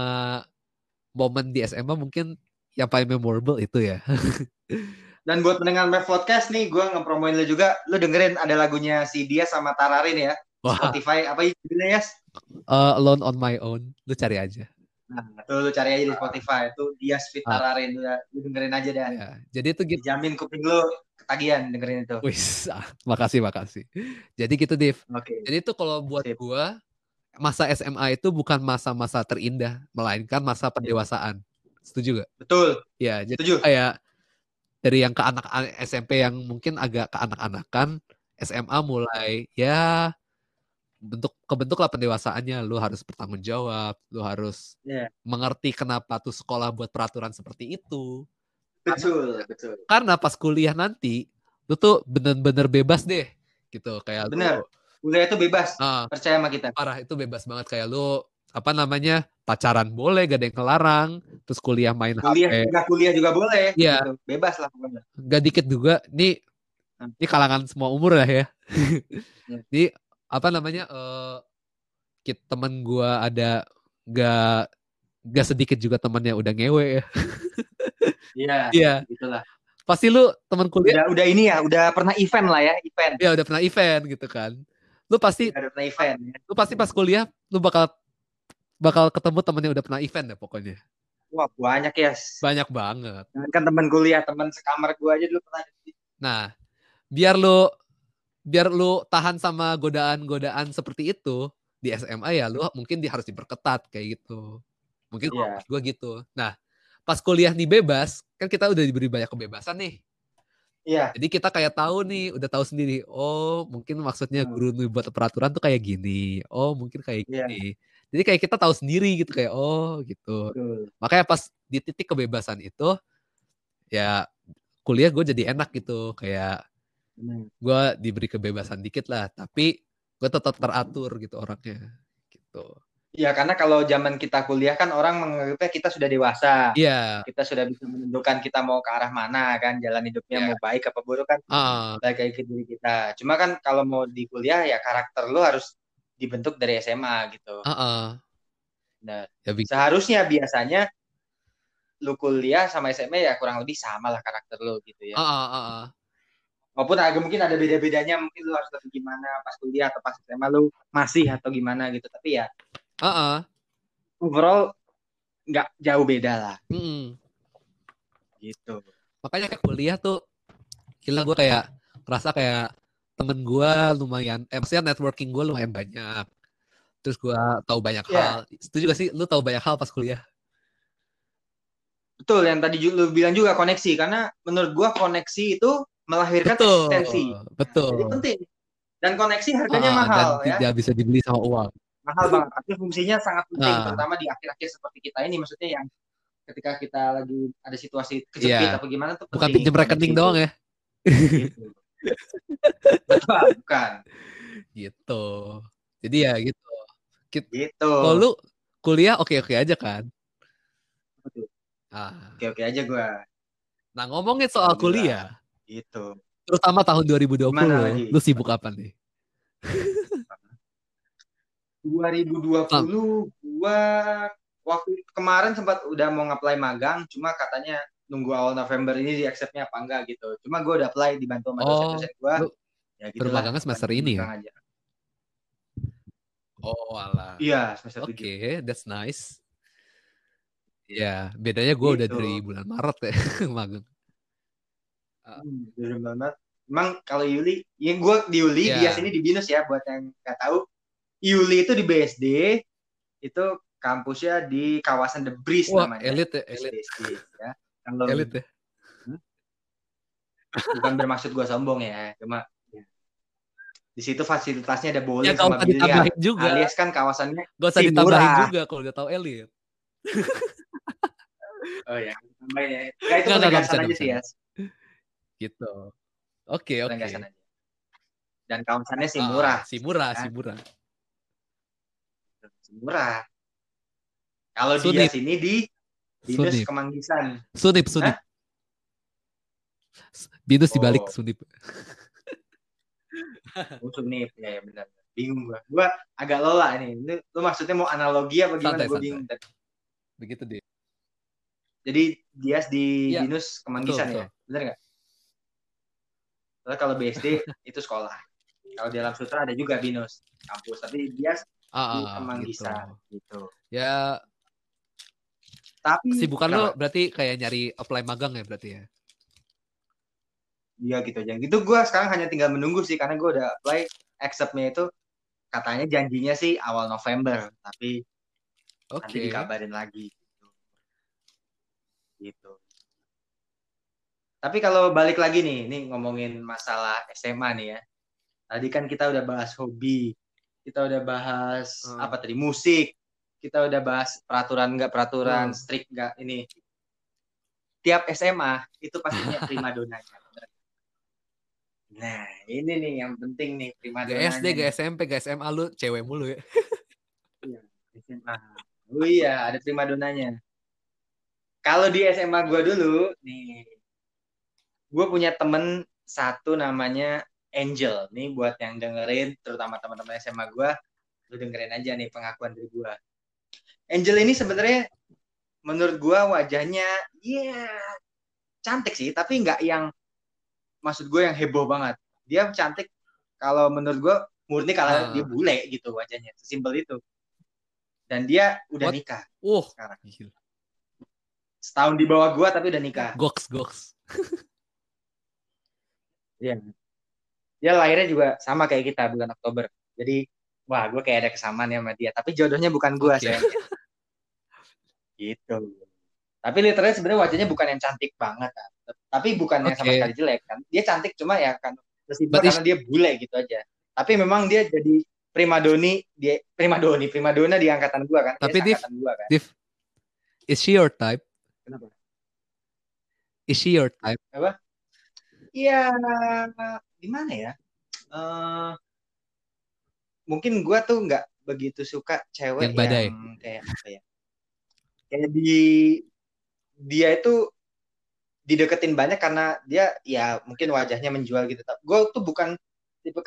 momen di SMA mungkin yang paling memorable itu ya. Dan buat pendengar Mev Podcast nih, gue ngepromoin lu juga. Lu dengerin ada lagunya si dia sama Tararin ya. Wah. Spotify apa judulnya ya? Uh, Alone on My Own. Lu cari aja. Nah, tuh lu cari aja di Spotify itu dia Fit ah. Tararin lu, lu dengerin aja deh. Ya, jadi itu gitu. Jamin kuping lu ketagihan dengerin itu. Wis, ah, makasih makasih. Jadi gitu Div. Okay. Jadi itu kalau buat Sip. gua masa SMA itu bukan masa-masa terindah, melainkan masa pendewasaan. Setuju gak? Betul. Ya, jadi Setuju. kayak dari yang ke anak SMP yang mungkin agak ke anak-anakan, SMA mulai ya bentuk kebentuk lah pendewasaannya. Lu harus bertanggung jawab lu harus yeah. mengerti kenapa tuh sekolah buat peraturan seperti itu. Betul karena, betul. Karena pas kuliah nanti lu tuh bener-bener bebas deh gitu. Kayak bener. Lu, kuliah itu bebas. Uh, percaya sama kita. Parah itu bebas banget. Kayak lu apa namanya pacaran boleh gak ada yang kelarang terus kuliah main kuliah HP. Gak kuliah juga boleh. Ya gitu. bebas lah pokoknya. Gak dikit juga. Nih hmm. ini kalangan semua umur lah ya. Yeah. Apa namanya uh, kit teman gua ada gak gak sedikit juga temannya udah ngewe ya. Iya. Iya. Itulah. Pasti lu teman kuliah udah, udah ini ya, udah pernah event lah ya, event. Iya, udah pernah event gitu kan. Lu pasti udah pernah event. Ya. Lu pasti pas kuliah lu bakal bakal ketemu temennya udah pernah event ya pokoknya. Wah, banyak ya. Yes. Banyak banget. Kan teman kuliah, teman sekamar gua aja dulu pernah. Nah, biar lu biar lu tahan sama godaan-godaan seperti itu di SMA ya lu mungkin di, harus diperketat kayak gitu. Mungkin yeah. gue gitu. Nah, pas kuliah nih bebas, kan kita udah diberi banyak kebebasan nih. Iya. Jadi kita kayak tahu nih, udah tahu sendiri. Oh, mungkin maksudnya hmm. guru nih buat peraturan tuh kayak gini. Oh, mungkin kayak yeah. gini. Jadi kayak kita tahu sendiri gitu kayak oh gitu. Hmm. Makanya pas di titik kebebasan itu ya kuliah gue jadi enak gitu kayak gue diberi kebebasan dikit lah tapi gue tetap teratur gitu orangnya gitu Iya, karena kalau zaman kita kuliah kan orang menganggapnya kita sudah dewasa. Iya. Kita sudah bisa menentukan kita mau ke arah mana kan, jalan hidupnya yeah. mau baik apa buruk kan. Uh. Baik kayak diri kita. Cuma kan kalau mau di kuliah ya karakter lu harus dibentuk dari SMA gitu. Uh -uh. Nah, ya, seharusnya biasanya lu kuliah sama SMA ya kurang lebih sama lah karakter lu gitu ya. Uh -uh, uh -uh walaupun agak mungkin ada beda-bedanya mungkin lu harus lebih gimana pas kuliah atau pas SMA lu masih atau gimana gitu. Tapi ya uh -uh. overall nggak jauh beda lah. Mm -mm. gitu. Makanya kayak kuliah tuh gila gue kayak rasa kayak temen gue lumayan eh maksudnya networking gue lumayan banyak. Terus gue tahu banyak yeah. hal. Setuju gak sih? Lu tahu banyak hal pas kuliah? Betul yang tadi lu bilang juga koneksi. Karena menurut gue koneksi itu melahirkan betul, eksistensi. Betul. Jadi penting. Dan koneksi harganya ah, mahal dan ya. tidak bisa dibeli sama uang. Mahal banget. Tapi fungsinya sangat penting, ah. terutama di akhir-akhir seperti kita ini. Maksudnya yang ketika kita lagi ada situasi kejepit yeah. atau gimana tuh Bukan pinjam rekening doang ya. Gitu. Betul, bukan. Gitu. Jadi ya gitu. Gitu. Kalau lu kuliah oke-oke aja kan? Betul. Ah. Oke-oke aja gue. Nah ngomongin soal kuliah, Gitu. Terutama tahun 2020, lagi? lu sibuk apa nih? 2020 gua waktu kemarin sempat udah mau ngapply magang, cuma katanya nunggu awal November ini di accept-nya apa enggak gitu. Cuma gue udah apply dibantu sama dosen-dosen gue. Oh, ya gitu Bermagangnya semester ini ya? Aja. Oh alah. Iya semester Oke, okay, that's nice. Ya, bedanya gue gitu. udah dari bulan Maret ya magang. Hmm, banget. Emang kalau Yuli, ya gue di Yuli, yeah. dia sini di Binus ya, buat yang nggak tahu. Yuli itu di BSD, itu kampusnya di kawasan The Breeze Wah, namanya. elit ya, elit. BSD, ya. Kalau, elit ya. Hmm? Bukan bermaksud gue sombong ya, cuma ya. di situ fasilitasnya ada bowling ya, sama biliar. juga. Alias kan kawasannya Gak usah ditambahin juga kalau udah tahu elit. oh ya, tambahin ya. Ya itu penegasan aja sih ya. Gitu. Oke, okay, oke. Okay. Dan kawasannya si murah. Ah, si murah, kan? si murah. Si murah. Kalau dia sini di Binus. Kemanggisan. Sunip, Sunip. Hah? Binus oh. dibalik Sunip. oh, Sunip, ya, ya benar. Bingung gua. Gua agak lola ini. Lu maksudnya mau analogi apa gimana? Gue bingung. Begitu deh. Jadi dia di ya, Binus Kemanggisan betul, ya? Benar nggak? Soalnya kalau BSD itu sekolah. Kalau di alam sutra ada juga binus kampus, tapi dia ah, di Kemanggisan gitu. gitu. Ya tapi sibukan lo berarti kayak nyari apply magang ya berarti ya? Iya gitu aja. Gitu gue sekarang hanya tinggal menunggu sih karena gue udah apply acceptnya itu katanya janjinya sih awal November tapi okay. nanti dikabarin lagi. Gitu. gitu tapi kalau balik lagi nih nih ngomongin masalah SMA nih ya tadi kan kita udah bahas hobi kita udah bahas hmm. apa tadi musik kita udah bahas peraturan nggak peraturan hmm. strict nggak ini tiap SMA itu pastinya prima donanya Nah, ini nih yang penting nih prima dona. SD, gak SMP, gak SMA lu cewek mulu ya. Iya, SMA. Oh iya, ada prima donanya. Kalau di SMA gue dulu, nih, gue punya temen satu namanya Angel. Nih buat yang dengerin, terutama teman-teman SMA gue, lu dengerin aja nih pengakuan dari gue. Angel ini sebenarnya menurut gue wajahnya, ya yeah, cantik sih, tapi nggak yang maksud gue yang heboh banget dia cantik kalau menurut gue murni kalau uh. dia bule gitu wajahnya sesimpel itu dan dia udah What? nikah uh sekarang setahun di bawah gue tapi udah nikah goks goks Iya. Dia lahirnya juga sama kayak kita bulan Oktober. Jadi wah gue kayak ada kesamaan ya sama dia. Tapi jodohnya bukan gue okay. sih. gitu. Tapi literally sebenarnya wajahnya bukan yang cantik banget kan. Tapi bukan yang okay. sama sekali jelek kan. Dia cantik cuma ya kan karena dia bule gitu aja. Tapi memang dia jadi primadoni dia primadoni primadona di angkatan gua kan. Tapi Div, gua, kan. Div, is she your type? Kenapa? Is she your type? Apa? Iya, gimana ya? Uh, mungkin gua tuh nggak begitu suka cewek yang, badai. yang kayak apa ya? Kayak di dia itu dideketin banyak karena dia ya mungkin wajahnya menjual gitu. Gue tuh bukan tipe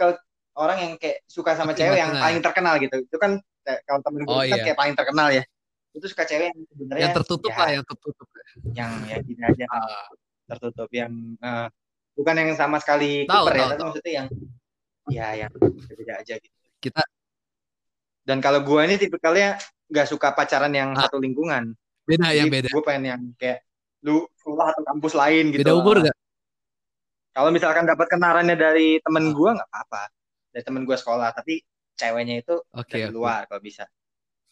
orang yang kayak suka sama Oke, cewek yang paling terkenal gitu. Itu kan kalau temen gue oh, kan iya. kayak paling terkenal ya. Itu suka cewek yang sebenarnya yang tertutup ya, lah, yang tertutup. Yang ya gini aja uh. tertutup yang uh, bukan yang sama sekali tahu, Cooper ya, tapi maksudnya yang ya yang beda aja gitu. Kita dan kalau gue ini tipikalnya nggak suka pacaran yang ah. satu lingkungan. Beda Jadi, yang beda. Gue pengen yang kayak lu sekolah atau kampus lain gitu. Beda umur gak? Kalau misalkan dapat kenarannya dari temen oh. gue nggak apa-apa. Dari temen gue sekolah, tapi ceweknya itu okay, dari okay. luar kalau bisa.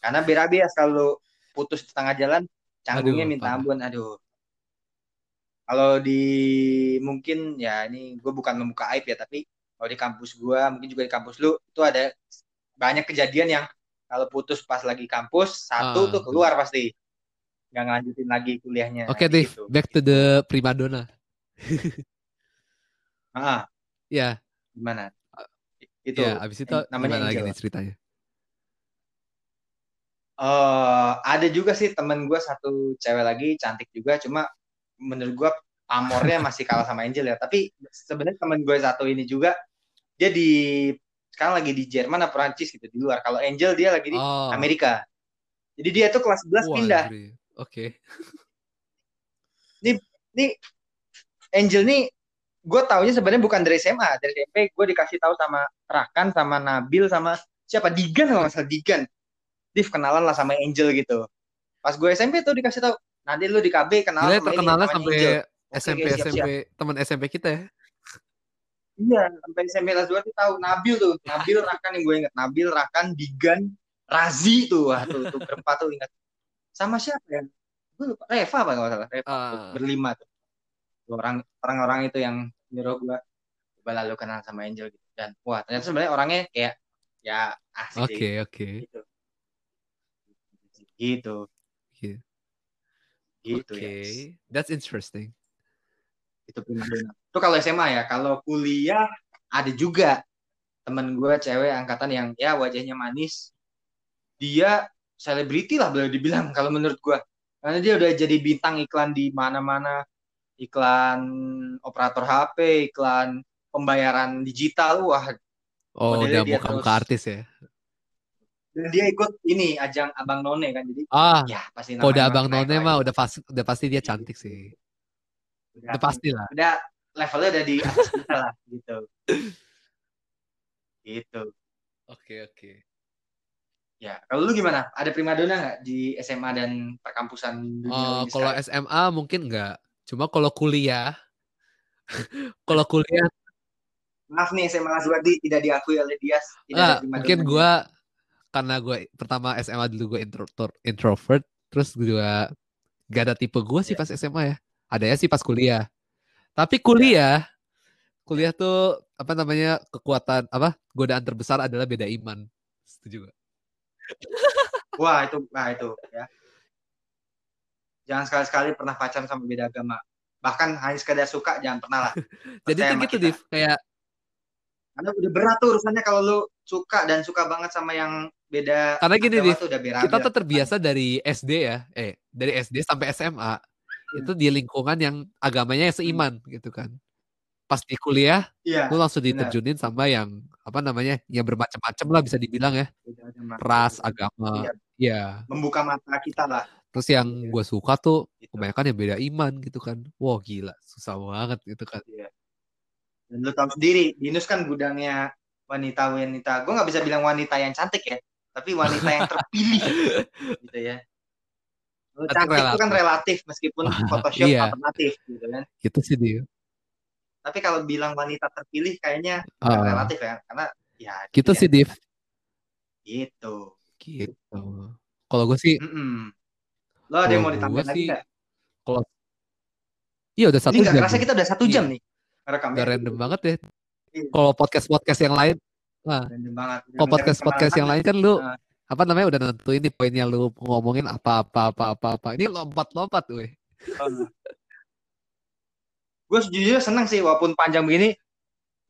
Karena berabias kalau putus di tengah jalan, canggungnya aduh, minta ampun, aduh. Kalau di mungkin ya ini gue bukan membuka aib ya, tapi kalau di kampus gue, mungkin juga di kampus lu, itu ada banyak kejadian yang kalau putus pas lagi kampus, satu uh, tuh keluar pasti nggak ngelanjutin lagi kuliahnya. Oke, okay, gitu. back to the primadona. ah, ya. Gimana? Itu. Ya, abis itu namanya gimana lagi nih ceritanya? Uh, ada juga sih temen gue satu cewek lagi cantik juga, cuma menurut gue amornya masih kalah sama Angel ya. Tapi sebenarnya temen gue satu ini juga dia di sekarang lagi di Jerman atau Prancis gitu di luar. Kalau Angel dia lagi di oh. Amerika. Jadi dia tuh kelas 11 Wah, pindah. Oke. Okay. Ini, ini Angel nih gue taunya sebenarnya bukan dari SMA, dari SMP gue dikasih tahu sama Rakan, sama Nabil, sama siapa Digan kalau masalah Digan. Div kenalan lah sama Angel gitu. Pas gue SMP tuh dikasih tahu, nanti lu di KB kenalan Gila, sama terkenalnya ini, sampai Angel. SMP okay, SMP teman SMP kita ya. Iya, sampai SMP kelas 2 tuh tahu Nabil tuh, Nabil Rakan yang gue inget, Nabil Rakan Digan Razi tuh, wah tuh, tuh berempat tuh ingat. Sama siapa ya? Gue lupa. Reva apa nggak salah. Reva uh. berlima tuh. Orang orang-orang itu yang nyuruh gue coba lalu kenal sama Angel gitu dan wah ternyata sebenarnya orangnya kayak ya asik oke okay, oke. Okay. gitu. Gitu. Gitu okay. ya that's interesting. Itu primadona itu kalau SMA ya kalau kuliah ada juga temen gue cewek angkatan yang ya wajahnya manis. Dia selebriti lah boleh dibilang kalau menurut gue karena dia udah jadi bintang iklan di mana-mana. Iklan operator HP iklan pembayaran digital. Wah oh udah bukan muka artis ya dia ikut ini ajang abang none kan jadi ah ya pasti udah abang none mah udah pasti udah pasti dia cantik sih udah, udah pasti lah udah levelnya udah di atas kita lah gitu gitu oke okay, oke okay. Ya, kalau lu gimana? Ada primadona nggak di SMA dan perkampusan Uh, kalau SMA mungkin nggak. Cuma kalau kuliah, kalau kuliah. Maaf nih SMA Azwadi tidak diakui oleh Dias. Tidak mungkin gue karena gue pertama SMA dulu gue intro, introvert, terus gue juga Gak ada tipe gue sih yeah. pas SMA ya. Ada ya sih pas kuliah. Tapi kuliah, kuliah tuh apa namanya kekuatan apa godaan terbesar adalah beda iman. Setuju gak? Wah itu, wah itu ya. Jangan sekali-sekali pernah pacaran sama beda agama. Bahkan hanya sekedar suka jangan pernah lah. Jadi itu gitu, Div. Kayak karena udah berat tuh urusannya kalau lu suka dan suka banget sama yang beda. Karena gini nih, kita tuh terbiasa dari SD ya, eh dari SD sampai SMA hmm. itu di lingkungan yang agamanya seiman hmm. gitu kan. Pas di kuliah, ya, lu langsung diterjunin sama yang apa namanya, yang bermacam-macam lah bisa dibilang ya, ras, agama, ya. ya. Membuka mata kita lah. Terus yang ya. gue suka tuh gitu. kebanyakan yang beda iman gitu kan. Wah gila, susah banget gitu kan. Ya dan lu tahu sendiri, Dinus kan gudangnya wanita-wanita. Gue nggak bisa bilang wanita yang cantik ya, tapi wanita yang terpilih, gitu ya. Cantik itu kan relatif meskipun Photoshop iya. alternatif, gitu kan. Itu sih dia. Tapi kalau bilang wanita terpilih kayaknya uh, relatif ya, karena ya. Gitu ya. sih, Div. Gitu. Gitu. Kalau gue sih. Mm -mm. Lo ada yang mau ditambahin lagi nggak? Kalau Iya udah satu Ini jam. Ini rasa kita udah satu jam iya. nih rekamnya. Gak random banget ya. Iya. Kalau podcast-podcast yang lain, nah, random banget. Kalau podcast-podcast yang lain kan lu nah. apa namanya udah nentuin nih poinnya lu ngomongin apa apa apa apa apa. Ini lompat-lompat gue. Oh. gue sejujurnya seneng sih walaupun panjang begini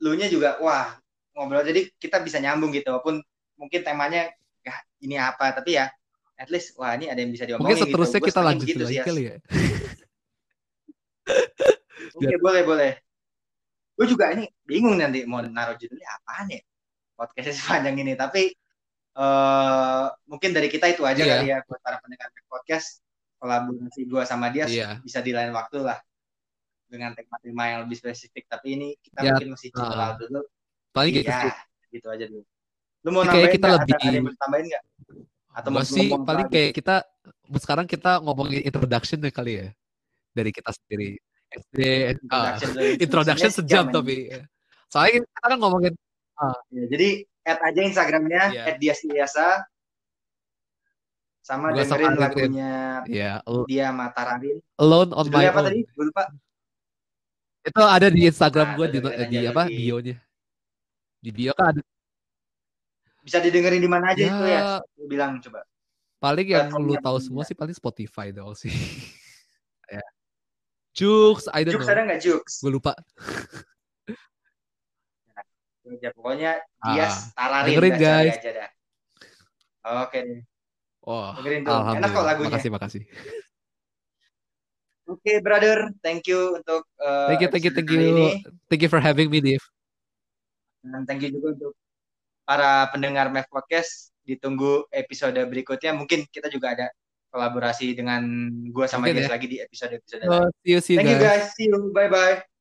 lu nya juga wah ngobrol jadi kita bisa nyambung gitu walaupun mungkin temanya ya ini apa tapi ya at least wah ini ada yang bisa diomongin mungkin gitu. seterusnya gitu. kita lanjut gitu lagi kali ya oke boleh boleh gue juga ini bingung nanti mau naruh judulnya apaan ya podcastnya sepanjang ini. Tapi uh, mungkin dari kita itu aja yeah. kali ya buat para pendengar podcast kolaborasi gue sama dia yeah. bisa di lain waktu lah dengan tema-tema yang lebih spesifik. Tapi ini kita yeah. mungkin masih coba uh, dulu. Paling gitu ya, gitu aja dulu. Lu mau nambahin kita lebih ada, ada yang tambahin nggak? Atau mau sih paling kayak kita sekarang kita ngomongin introduction deh kali ya dari kita sendiri. SD introduction, uh, introduction sejam tapi. soalnya kita kan ngomongin ya, jadi add aja Instagramnya yeah. add dia Siasa sama Gua dengerin lagunya yeah. dia Matararin Alone on Judulnya my apa own. tadi gue lupa. Itu ada di Instagram nah, gue di, di apa bio-nya. Di bio kan ada. Bisa didengerin di mana aja ya, itu ya? Lu bilang coba. Paling yang lu tahu semua sih paling Spotify dong sih. Ya. Jux, I don't Jux know. ada nggak Jux? Gue lupa. ya, pokoknya dia ah, tararin dengerin guys. Aja dah. Oke. Oh, dengerin tuh. Enak kok lagunya. Makasih, makasih. Oke, okay, brother. Thank you untuk uh, Thank you, thank you, thank you. Ini. Thank you for having me, Div. Dan thank you juga untuk para pendengar Mev Podcast. Ditunggu episode berikutnya. Mungkin kita juga ada kolaborasi dengan gue sama dia ya. lagi di episode-episode oh, see you, see you Thank guys. you guys. See you. Bye-bye.